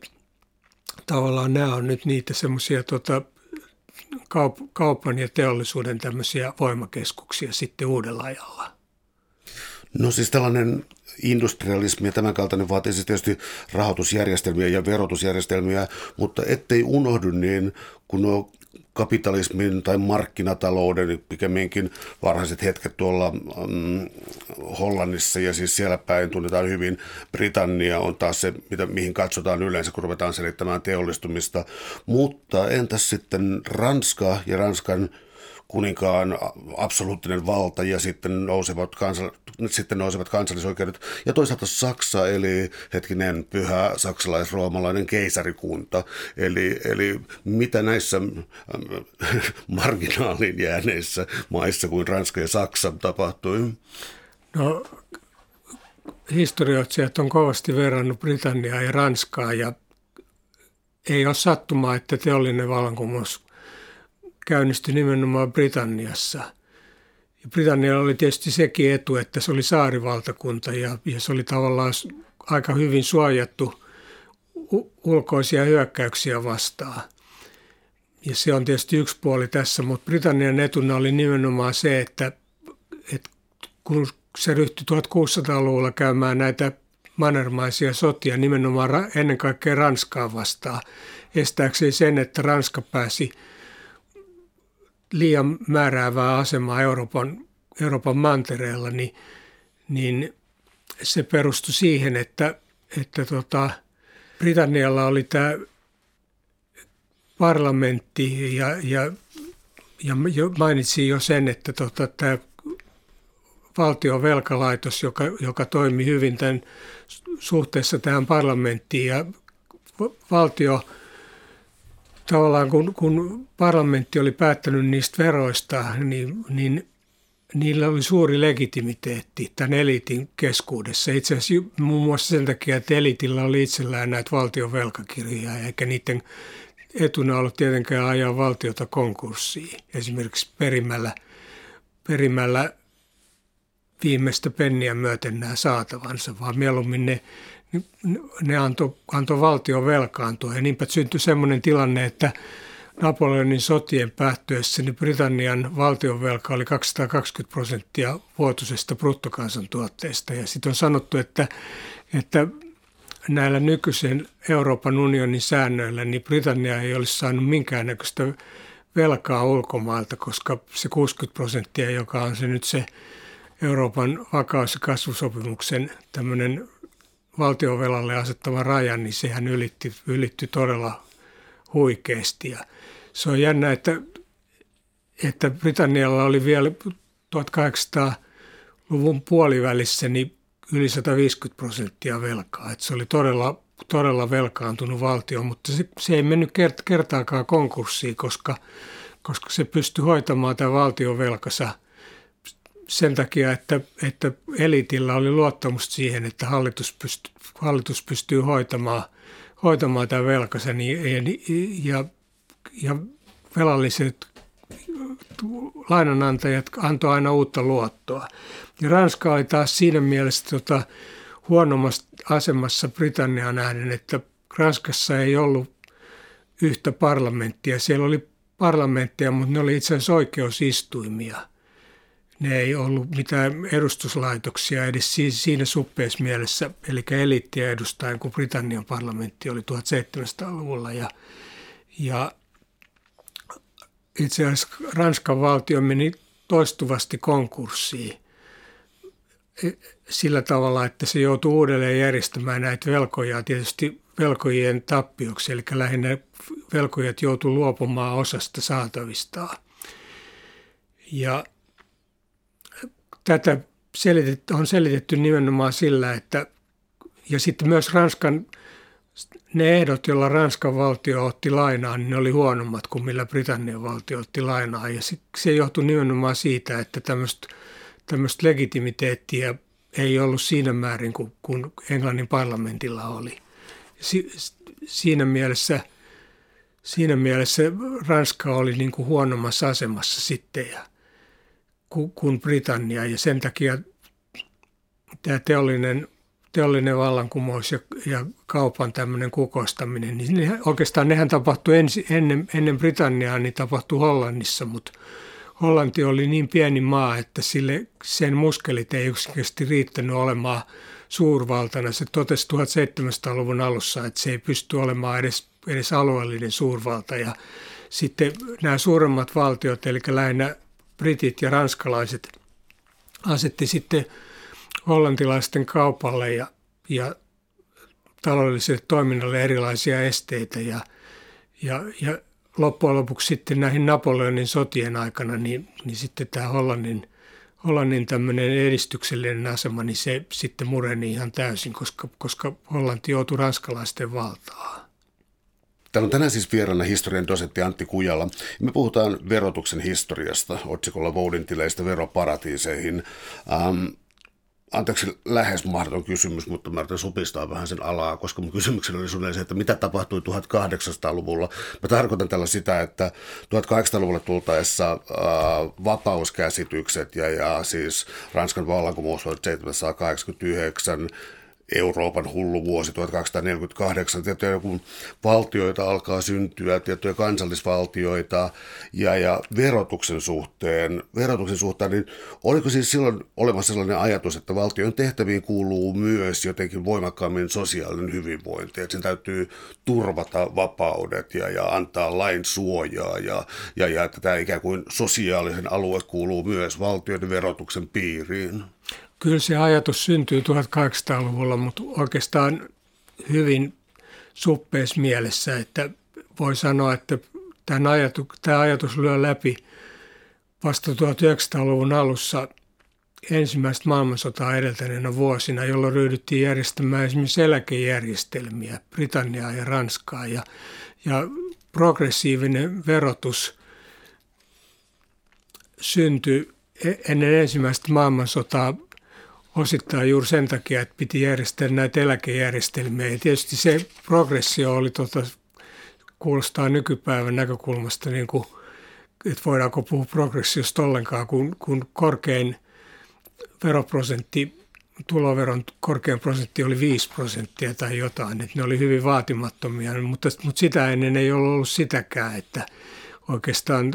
tavallaan nämä on nyt niitä semmoisia tota, kaup- kaupan ja teollisuuden tämmöisiä voimakeskuksia sitten uudella ajalla. No siis tällainen industrialismi ja tämän kaltainen vaatii siis tietysti rahoitusjärjestelmiä ja verotusjärjestelmiä, mutta ettei unohdu niin, kun nuo kapitalismin tai markkinatalouden, pikemminkin varhaiset hetket tuolla mm, Hollannissa ja siis siellä päin tunnetaan hyvin. Britannia on taas se, mitä, mihin katsotaan yleensä, kun ruvetaan selittämään teollistumista. Mutta entäs sitten Ranska ja Ranskan kuninkaan absoluuttinen valta ja sitten nousevat, kansa, sitten nousevat kansallisoikeudet. Ja toisaalta Saksa, eli hetkinen pyhä saksalais-roomalainen keisarikunta. Eli, eli mitä näissä äh, (laughs) jääneissä maissa kuin Ranska ja Saksa tapahtui? No historioitsijat on kovasti verrannut Britanniaa ja Ranskaa ja ei ole sattumaa, että teollinen vallankumous käynnistyi nimenomaan Britanniassa. Ja Britannialla oli tietysti sekin etu, että se oli saarivaltakunta ja, ja se oli tavallaan aika hyvin suojattu ulkoisia hyökkäyksiä vastaan. Ja se on tietysti yksi puoli tässä, mutta Britannian etuna oli nimenomaan se, että, että kun se ryhtyi 1600-luvulla käymään näitä manermaisia sotia nimenomaan ennen kaikkea Ranskaa vastaan, estääkseen sen, että Ranska pääsi – liian määräävää asemaa Euroopan, Euroopan mantereella, niin, niin se perustui siihen, että, että tota, Britannialla oli tämä parlamentti ja, ja, ja mainitsin jo sen, että tota, tämä valtion velkalaitos, joka, joka toimi hyvin tämän suhteessa tähän parlamenttiin ja valtio – tavallaan kun, kun parlamentti oli päättänyt niistä veroista, niin, niin niillä oli suuri legitimiteetti tämän eliitin keskuudessa. Itse asiassa muun muassa sen takia, että elitillä oli itsellään näitä valtion velkakirjoja, eikä niiden etuna ollut tietenkään ajaa valtiota konkurssiin. Esimerkiksi perimällä, perimällä viimeistä penniä myöten nämä saatavansa, vaan mieluummin ne ne antoi anto valtion velkaantua. Ja niinpä syntyi sellainen tilanne, että Napoleonin sotien päättyessä niin Britannian valtionvelka oli 220 prosenttia vuotuisesta bruttokansantuotteesta. Ja sitten on sanottu, että, että näillä nykyisen Euroopan unionin säännöillä niin Britannia ei olisi saanut minkäännäköistä velkaa ulkomailta, koska se 60 prosenttia, joka on se nyt se Euroopan vakaus- ja kasvusopimuksen tämmöinen valtiovelalle asettava raja, niin sehän ylitti, ylitti todella huikeasti. Ja se on jännä, että, että Britannialla oli vielä 1800-luvun puolivälissä niin yli 150 prosenttia velkaa. Että se oli todella, todella velkaantunut valtio, mutta se, se ei mennyt kert, kertaakaan konkurssiin, koska, koska se pystyi hoitamaan tämän valtion velkansa – sen takia, että, että elitillä oli luottamus siihen, että hallitus, pystyy, hallitus pystyy hoitamaan, hoitamaan tämän velkaisen ja, ja, ja velalliset lainanantajat antoi aina uutta luottoa. Ja Ranska oli taas siinä mielessä tota, huonommassa asemassa Britanniaan nähden, että Ranskassa ei ollut yhtä parlamenttia. Siellä oli parlamenttia, mutta ne oli itse asiassa oikeusistuimia – ne ei ollut mitään edustuslaitoksia edes siinä suppeessa mielessä, eli eliittiä edustaen, kun Britannian parlamentti oli 1700-luvulla. Ja, ja itse asiassa Ranskan valtio meni toistuvasti konkurssiin sillä tavalla, että se joutui uudelleen järjestämään näitä velkoja tietysti velkojien tappioksi, eli lähinnä velkojat joutuivat luopumaan osasta saatavistaan. Ja tätä selitetty, on selitetty nimenomaan sillä, että ja sitten myös Ranskan ne ehdot, joilla Ranskan valtio otti lainaa, niin ne oli huonommat kuin millä Britannian valtio otti lainaa. Ja se johtui nimenomaan siitä, että tämmöistä, legitimiteettiä ei ollut siinä määrin kuin, kuin Englannin parlamentilla oli. siinä mielessä, siinä mielessä Ranska oli niin kuin huonommassa asemassa sitten ja, kuin Britannia ja sen takia tämä teollinen, teollinen vallankumous ja, ja kaupan tämmöinen kukostaminen, niin ne, oikeastaan nehän tapahtui ensi, ennen, ennen Britanniaa, niin tapahtui Hollannissa, mutta Hollanti oli niin pieni maa, että sille sen muskelit ei yksinkertaisesti riittänyt olemaan suurvaltana. Se totesi 1700-luvun alussa, että se ei pysty olemaan edes, edes alueellinen suurvalta. Ja sitten nämä suuremmat valtiot, eli lähinnä britit ja ranskalaiset, asetti sitten hollantilaisten kaupalle ja, ja taloudelliselle toiminnalle erilaisia esteitä. Ja, ja, ja loppujen lopuksi sitten näihin Napoleonin sotien aikana, niin, niin sitten tämä Hollannin, Hollannin tämmöinen edistyksellinen asema, niin se sitten mureni ihan täysin, koska, koska Hollanti joutui ranskalaisten valtaan. Täällä on tänään siis vieraana historian dosentti Antti Kujala. Me puhutaan verotuksen historiasta otsikolla Voudintileistä veroparatiiseihin. Ähm, Anteeksi, lähes mahdoton kysymys, mutta mä yritän supistaa vähän sen alaa, koska mun kysymykseni oli suunnilleen se, että mitä tapahtui 1800-luvulla. Mä tarkoitan tällä sitä, että 1800-luvulla tultaessa äh, vapauskäsitykset ja, ja siis Ranskan vallankumous 1789, Euroopan hullu vuosi 1248, tiettyjä kun valtioita alkaa syntyä, tiettyjä kansallisvaltioita ja, ja verotuksen suhteen, verotuksen suhteen, niin oliko siis silloin olemassa sellainen ajatus, että valtion tehtäviin kuuluu myös jotenkin voimakkaammin sosiaalinen hyvinvointi, että sen täytyy turvata vapaudet ja, ja antaa lain suojaa ja, ja, ja että tämä ikään kuin sosiaalisen alue kuuluu myös valtioiden verotuksen piiriin? Kyllä se ajatus syntyy 1800-luvulla, mutta oikeastaan hyvin suppeessa mielessä, että voi sanoa, että tämän ajatu, tämä ajatus lyö läpi vasta 1900-luvun alussa ensimmäistä maailmansotaa edeltäneenä vuosina, jolloin ryhdyttiin järjestämään esimerkiksi eläkejärjestelmiä Britanniaa ja Ranskaa ja, ja progressiivinen verotus syntyi e-, ennen ensimmäistä maailmansotaa osittain juuri sen takia, että piti järjestää näitä eläkejärjestelmiä. Ja tietysti se progressio oli, tota, kuulostaa nykypäivän näkökulmasta, niin kuin, että voidaanko puhua progressiosta ollenkaan, kun, kun korkein veroprosentti, tuloveron korkein prosentti oli 5 prosenttia tai jotain, että ne oli hyvin vaatimattomia, mutta, mutta sitä ennen ei ollut sitäkään, että oikeastaan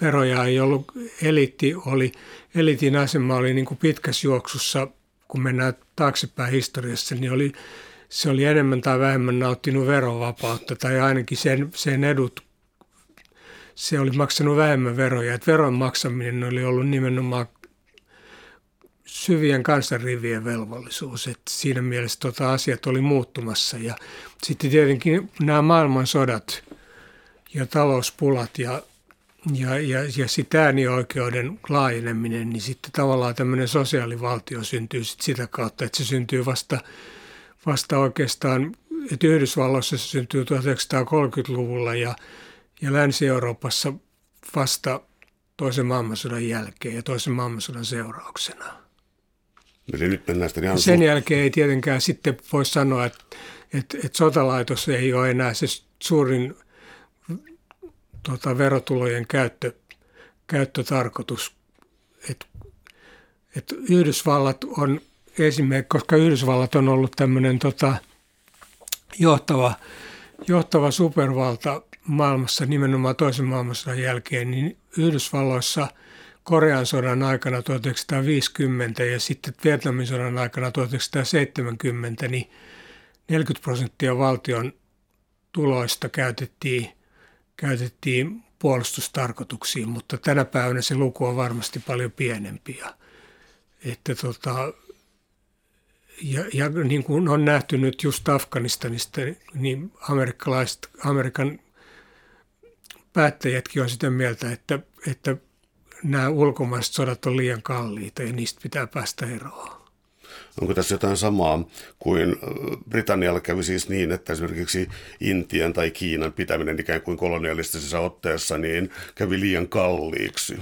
veroja ei ollut, eliitti oli, eliitin asema oli niin kuin pitkässä juoksussa, kun mennään taaksepäin historiassa, niin oli, se oli enemmän tai vähemmän nauttinut verovapautta tai ainakin sen, sen edut, se oli maksanut vähemmän veroja. Että veron maksaminen oli ollut nimenomaan syvien kansanrivien velvollisuus. Että siinä mielessä tota asiat oli muuttumassa. Ja sitten tietenkin nämä maailmansodat ja talouspulat ja ja, ja, ja sitten äänioikeuden laajeneminen, niin sitten tavallaan tämmöinen sosiaalivaltio syntyy sit sitä kautta, että se syntyy vasta, vasta oikeastaan, että Yhdysvalloissa se syntyy 1930-luvulla ja, ja Länsi-Euroopassa vasta toisen maailmansodan jälkeen ja toisen maailmansodan seurauksena. Eli nyt mennään sitten ihan Sen jälkeen ei tietenkään sitten voi sanoa, että, että, että sotalaitos ei ole enää se suurin tota, verotulojen käyttö, käyttötarkoitus. Et, et Yhdysvallat on esimerkiksi, koska Yhdysvallat on ollut tämmöinen tota, johtava, johtava supervalta maailmassa nimenomaan toisen maailmansodan jälkeen, niin Yhdysvalloissa Korean sodan aikana 1950 ja sitten Vietnamin sodan aikana 1970, niin 40 prosenttia valtion tuloista käytettiin käytettiin puolustustarkoituksiin, mutta tänä päivänä se luku on varmasti paljon pienempi. Ja, että tota, ja, ja niin kuin on nähty nyt just Afganistanista, niin amerikkalaiset, Amerikan päättäjätkin on sitä mieltä, että, että nämä ulkomaiset sodat on liian kalliita ja niistä pitää päästä eroon. Onko tässä jotain samaa kuin Britannialla kävi siis niin, että esimerkiksi Intian tai Kiinan pitäminen ikään kuin kolonialistisessa otteessa niin kävi liian kalliiksi?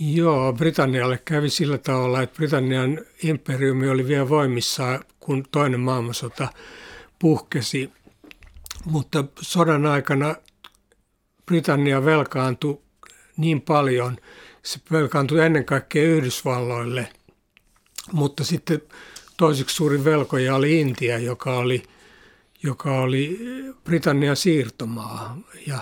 Joo, Britannialle kävi sillä tavalla, että Britannian imperiumi oli vielä voimissaan, kun toinen maailmansota puhkesi. mutta sodan aikana Britannia velkaantui niin paljon, se velkaantui ennen kaikkea Yhdysvalloille, mutta sitten toiseksi suurin velkoja oli Intia, joka oli, joka oli Britannian siirtomaa. Ja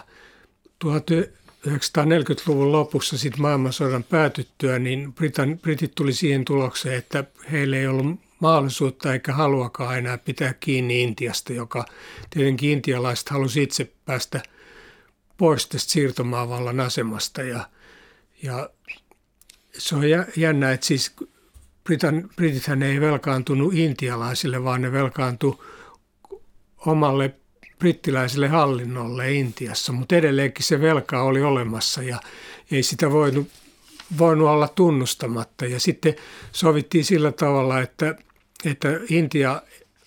1940-luvun lopussa sitten maailmansodan päätyttyä, niin Britan, Britit tuli siihen tulokseen, että heillä ei ollut mahdollisuutta eikä haluakaan enää pitää kiinni Intiasta, joka tietenkin intialaiset halusi itse päästä pois tästä siirtomaavallan asemasta. Ja, ja se on jännä, että siis Britan, Britithän ei velkaantunut intialaisille, vaan ne velkaantui omalle brittiläiselle hallinnolle Intiassa, mutta edelleenkin se velka oli olemassa ja ei sitä voinut, voinut olla tunnustamatta. Ja sitten sovittiin sillä tavalla, että, että Intia,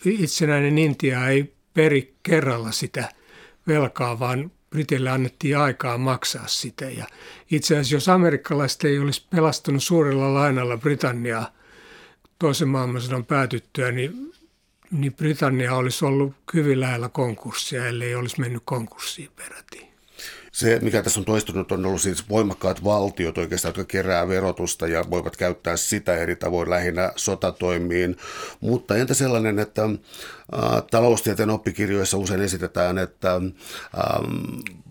itsenäinen Intia ei peri kerralla sitä velkaa, vaan Britille annettiin aikaa maksaa sitä. Ja itse asiassa jos amerikkalaiset ei olisi pelastanut suurella lainalla Britanniaa toisen maailmansodan päätyttyä, niin niin Britannia olisi ollut hyvin lähellä konkurssia, ellei olisi mennyt konkurssiin peräti. Se, mikä tässä on toistunut, on ollut siis voimakkaat valtiot oikeastaan, jotka kerää verotusta ja voivat käyttää sitä eri tavoin lähinnä sotatoimiin. Mutta entä sellainen, että äh, taloustieteen oppikirjoissa usein esitetään, että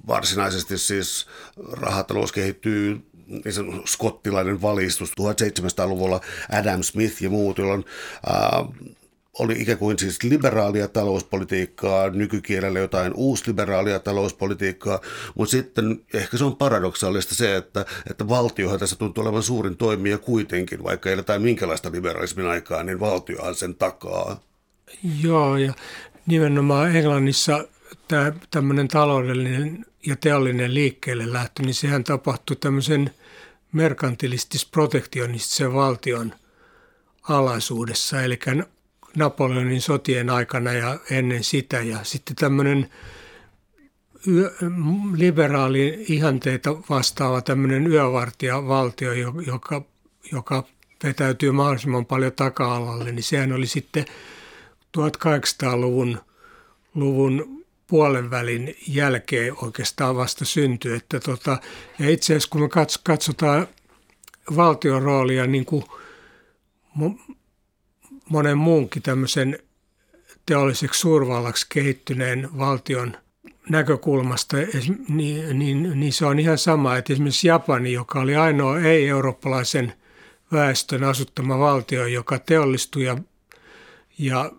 varsinaisesti siis rahatalous kehittyy skottilainen valistus 1700-luvulla Adam Smith ja muut, jolloin äh, oli ikään kuin siis liberaalia talouspolitiikkaa, nykykielellä jotain uusliberaalia talouspolitiikkaa, mutta sitten ehkä se on paradoksaalista se, että, että valtiohan tässä tuntuu olevan suurin toimija kuitenkin, vaikka ei ole minkälaista liberalismin aikaa, niin valtiohan sen takaa. Joo, ja nimenomaan Englannissa tämä tämmöinen taloudellinen ja teollinen liikkeelle lähtö, niin sehän tapahtui tämmöisen merkantilistis-protektionistisen valtion alaisuudessa, eli Napoleonin sotien aikana ja ennen sitä. Ja sitten tämmöinen liberaali ihanteita vastaava tämmöinen yövartijavaltio, joka, joka vetäytyy mahdollisimman paljon taka-alalle, niin sehän oli sitten 1800-luvun luvun puolen välin jälkeen oikeastaan vasta syntyi. Että tota, ja itse asiassa kun me katsotaan valtion roolia niin kuin monen muunkin tämmöisen teolliseksi suurvallaksi kehittyneen valtion näkökulmasta, niin, niin, niin se on ihan sama, että esimerkiksi Japani, joka oli ainoa ei-eurooppalaisen väestön asuttama valtio, joka teollistui ja, ja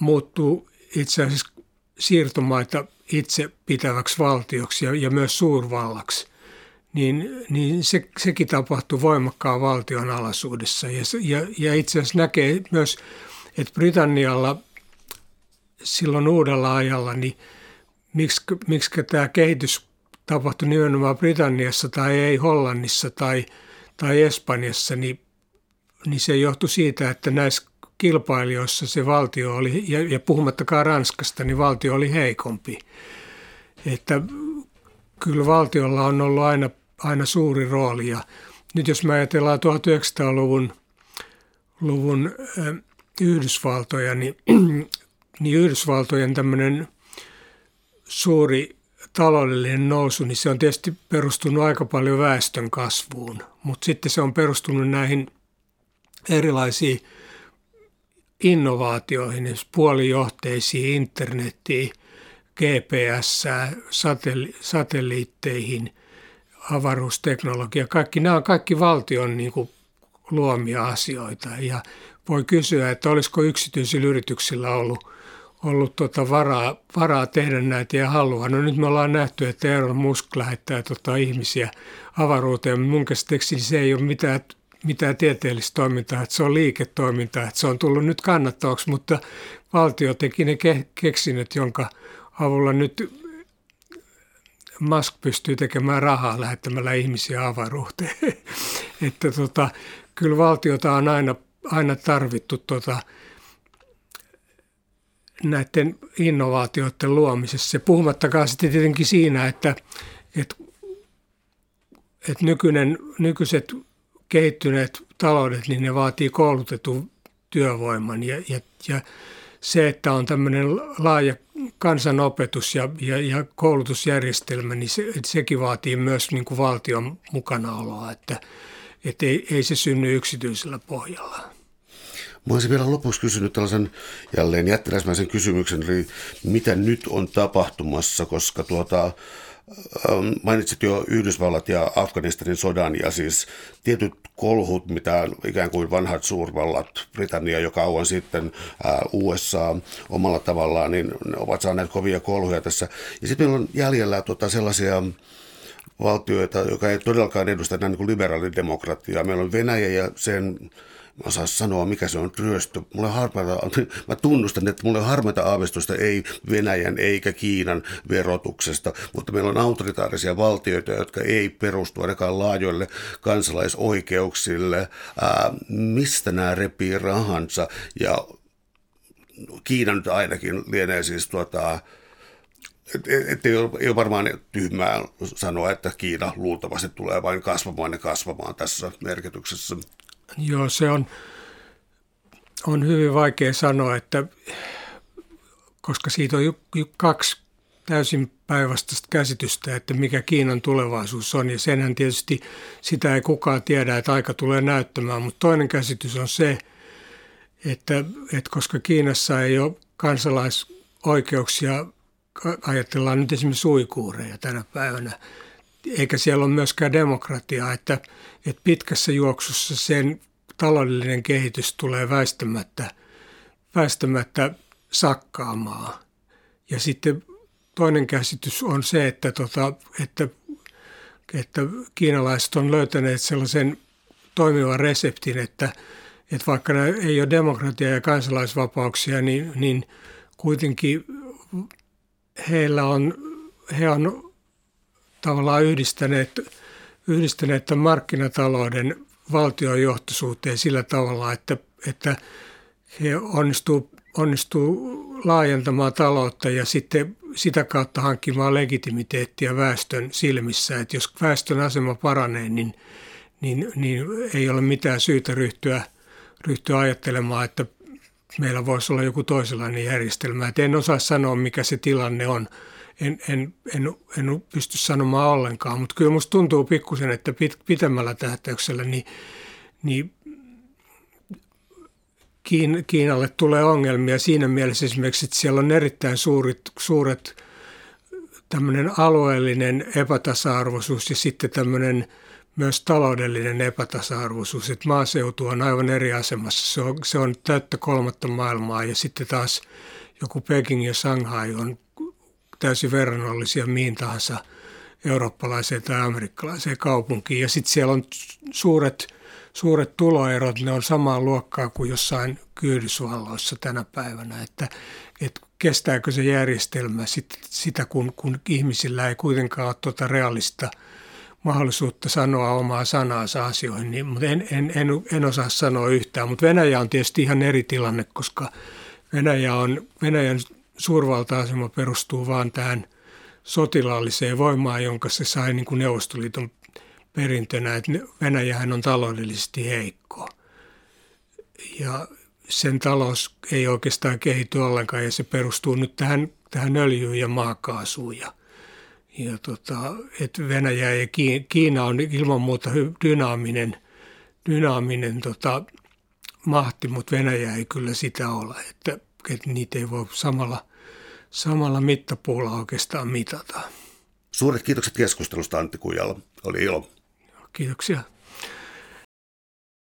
muuttuu itse asiassa siirtomaita itse pitäväksi valtioksi ja, ja myös suurvallaksi – niin, niin se, sekin tapahtui voimakkaan valtion alaisuudessa. Ja, ja, ja itse asiassa näkee myös, että Britannialla silloin uudella ajalla, niin miksi, miksi tämä kehitys tapahtui nimenomaan Britanniassa tai ei Hollannissa tai, tai Espanjassa, niin, niin se johtui siitä, että näissä kilpailijoissa se valtio oli, ja, ja puhumattakaan Ranskasta, niin valtio oli heikompi. Että kyllä valtiolla on ollut aina, aina suuri rooli. Ja nyt jos me ajatellaan 1900-luvun luvun, äh, Yhdysvaltoja, niin, (clears throat) niin Yhdysvaltojen tämmöinen suuri taloudellinen nousu, niin se on tietysti perustunut aika paljon väestön kasvuun, mutta sitten se on perustunut näihin erilaisiin innovaatioihin, puolijohteisiin, internettiin, GPS, satelli, satelliitteihin, avaruusteknologia, kaikki nämä on kaikki valtion niin kuin, luomia asioita. Ja voi kysyä, että olisiko yksityisillä yrityksillä ollut, ollut tota varaa, varaa tehdä näitä ja halua. No nyt me ollaan nähty, että Elon Musk lähettää tota ihmisiä avaruuteen. Mun käsittääkseni se ei ole mitään, mitään tieteellistä toimintaa, että se on liiketoimintaa, että se on tullut nyt kannattavaksi, mutta valtio teki ne ke- keksinnöt, jonka – avulla nyt Musk pystyy tekemään rahaa lähettämällä ihmisiä avaruuteen. (laughs) että tota, kyllä valtiota on aina, aina tarvittu tota, näiden innovaatioiden luomisessa. Puhumattakaan sitten tietenkin siinä, että, että, että nykyinen, nykyiset kehittyneet taloudet, niin ne vaatii koulutetun työvoiman ja, ja, ja se, että on tämmöinen laaja kansanopetus ja, ja, ja koulutusjärjestelmä, niin se, sekin vaatii myös niin kuin valtion mukanaoloa, että, että ei, ei se synny yksityisellä pohjalla. Mä olisin vielä lopuksi kysynyt tällaisen jälleen jättiläismäisen kysymyksen, eli mitä nyt on tapahtumassa, koska tuota, mainitsit jo Yhdysvallat ja Afganistanin sodan ja siis tietyt kolhut, mitä ikään kuin vanhat suurvallat, Britannia jo kauan sitten, äh, USA omalla tavallaan, niin ne ovat saaneet kovia kolhuja tässä. Ja sitten meillä on jäljellä tuota sellaisia valtioita, joka ei todellakaan edusta näin niin liberaalidemokratiaa. Meillä on Venäjä ja sen osaa sanoa, mikä se on ryöstö. Mulla harmaita, mä tunnustan, että mulla on harmaita aavistusta ei Venäjän eikä Kiinan verotuksesta, mutta meillä on autoritaarisia valtioita, jotka ei perustu ainakaan laajoille kansalaisoikeuksille. Ää, mistä nämä repii rahansa? Ja Kiina nyt ainakin lienee siis tuota, et, ei, ei ole varmaan tyhmää sanoa, että Kiina luultavasti tulee vain kasvamaan ja kasvamaan tässä merkityksessä. Joo, se on, on hyvin vaikea sanoa, että koska siitä on kaksi täysin päinvastaista käsitystä, että mikä Kiinan tulevaisuus on. Ja senhän tietysti sitä ei kukaan tiedä, että aika tulee näyttämään. Mutta toinen käsitys on se, että, että koska Kiinassa ei ole kansalaisoikeuksia, ajatellaan nyt esimerkiksi uikuureja tänä päivänä, eikä siellä ole myöskään demokratiaa, että, että pitkässä juoksussa sen taloudellinen kehitys tulee väistämättä, väistämättä sakkaamaan. Ja sitten toinen käsitys on se, että, tota, että, että kiinalaiset on löytäneet sellaisen toimivan reseptin, että, että vaikka ei ole demokratia ja kansalaisvapauksia, niin, niin kuitenkin heillä on, he on tavallaan yhdistäneet, yhdistäneet tämän markkinatalouden valtiojohtoisuuteen sillä tavalla, että, että he onnistuu, onnistuu laajentamaan taloutta ja sitten sitä kautta hankkimaan legitimiteettiä väestön silmissä. Että jos väestön asema paranee, niin, niin, niin ei ole mitään syytä ryhtyä, ryhtyä ajattelemaan, että meillä voisi olla joku toisenlainen järjestelmä. Et en osaa sanoa, mikä se tilanne on en, en, en, en pysty sanomaan ollenkaan, mutta kyllä musta tuntuu pikkusen, että pit, pitemmällä tähtäyksellä niin, niin Kiin, Kiinalle tulee ongelmia siinä mielessä esimerkiksi, että siellä on erittäin suuret, suuret tämmöinen alueellinen epätasa-arvoisuus ja sitten tämmöinen myös taloudellinen epätasa-arvoisuus, että maaseutu on aivan eri asemassa. Se on, se on täyttä kolmatta maailmaa ja sitten taas joku Peking ja Shanghai on täysin verrannollisia mihin tahansa eurooppalaiseen tai amerikkalaiseen kaupunkiin. Ja sitten siellä on suuret, suuret tuloerot, ne on samaa luokkaa kuin jossain Yhdysvalloissa tänä päivänä, että, että kestääkö se järjestelmä sit, sitä, kun, kun ihmisillä ei kuitenkaan ole tuota realista mahdollisuutta sanoa omaa sanaansa asioihin, niin, mutta en, en, en, en osaa sanoa yhtään. Mutta Venäjä on tietysti ihan eri tilanne, koska Venäjä on, Venäjän suurvalta-asema perustuu vaan tähän sotilaalliseen voimaan, jonka se sai niin kuin Neuvostoliiton perintönä, että Venäjähän on taloudellisesti heikko. Ja sen talous ei oikeastaan kehity ollenkaan ja se perustuu nyt tähän, tähän öljyyn ja maakaasuun. Ja, ja tota, että Venäjä ja Kiina on ilman muuta dynaaminen, dynaaminen tota, mahti, mutta Venäjä ei kyllä sitä ole. Että, että niitä ei voi samalla samalla mittapuulla oikeastaan mitata. Suuret kiitokset keskustelusta Antti Kujala. Oli ilo. Kiitoksia.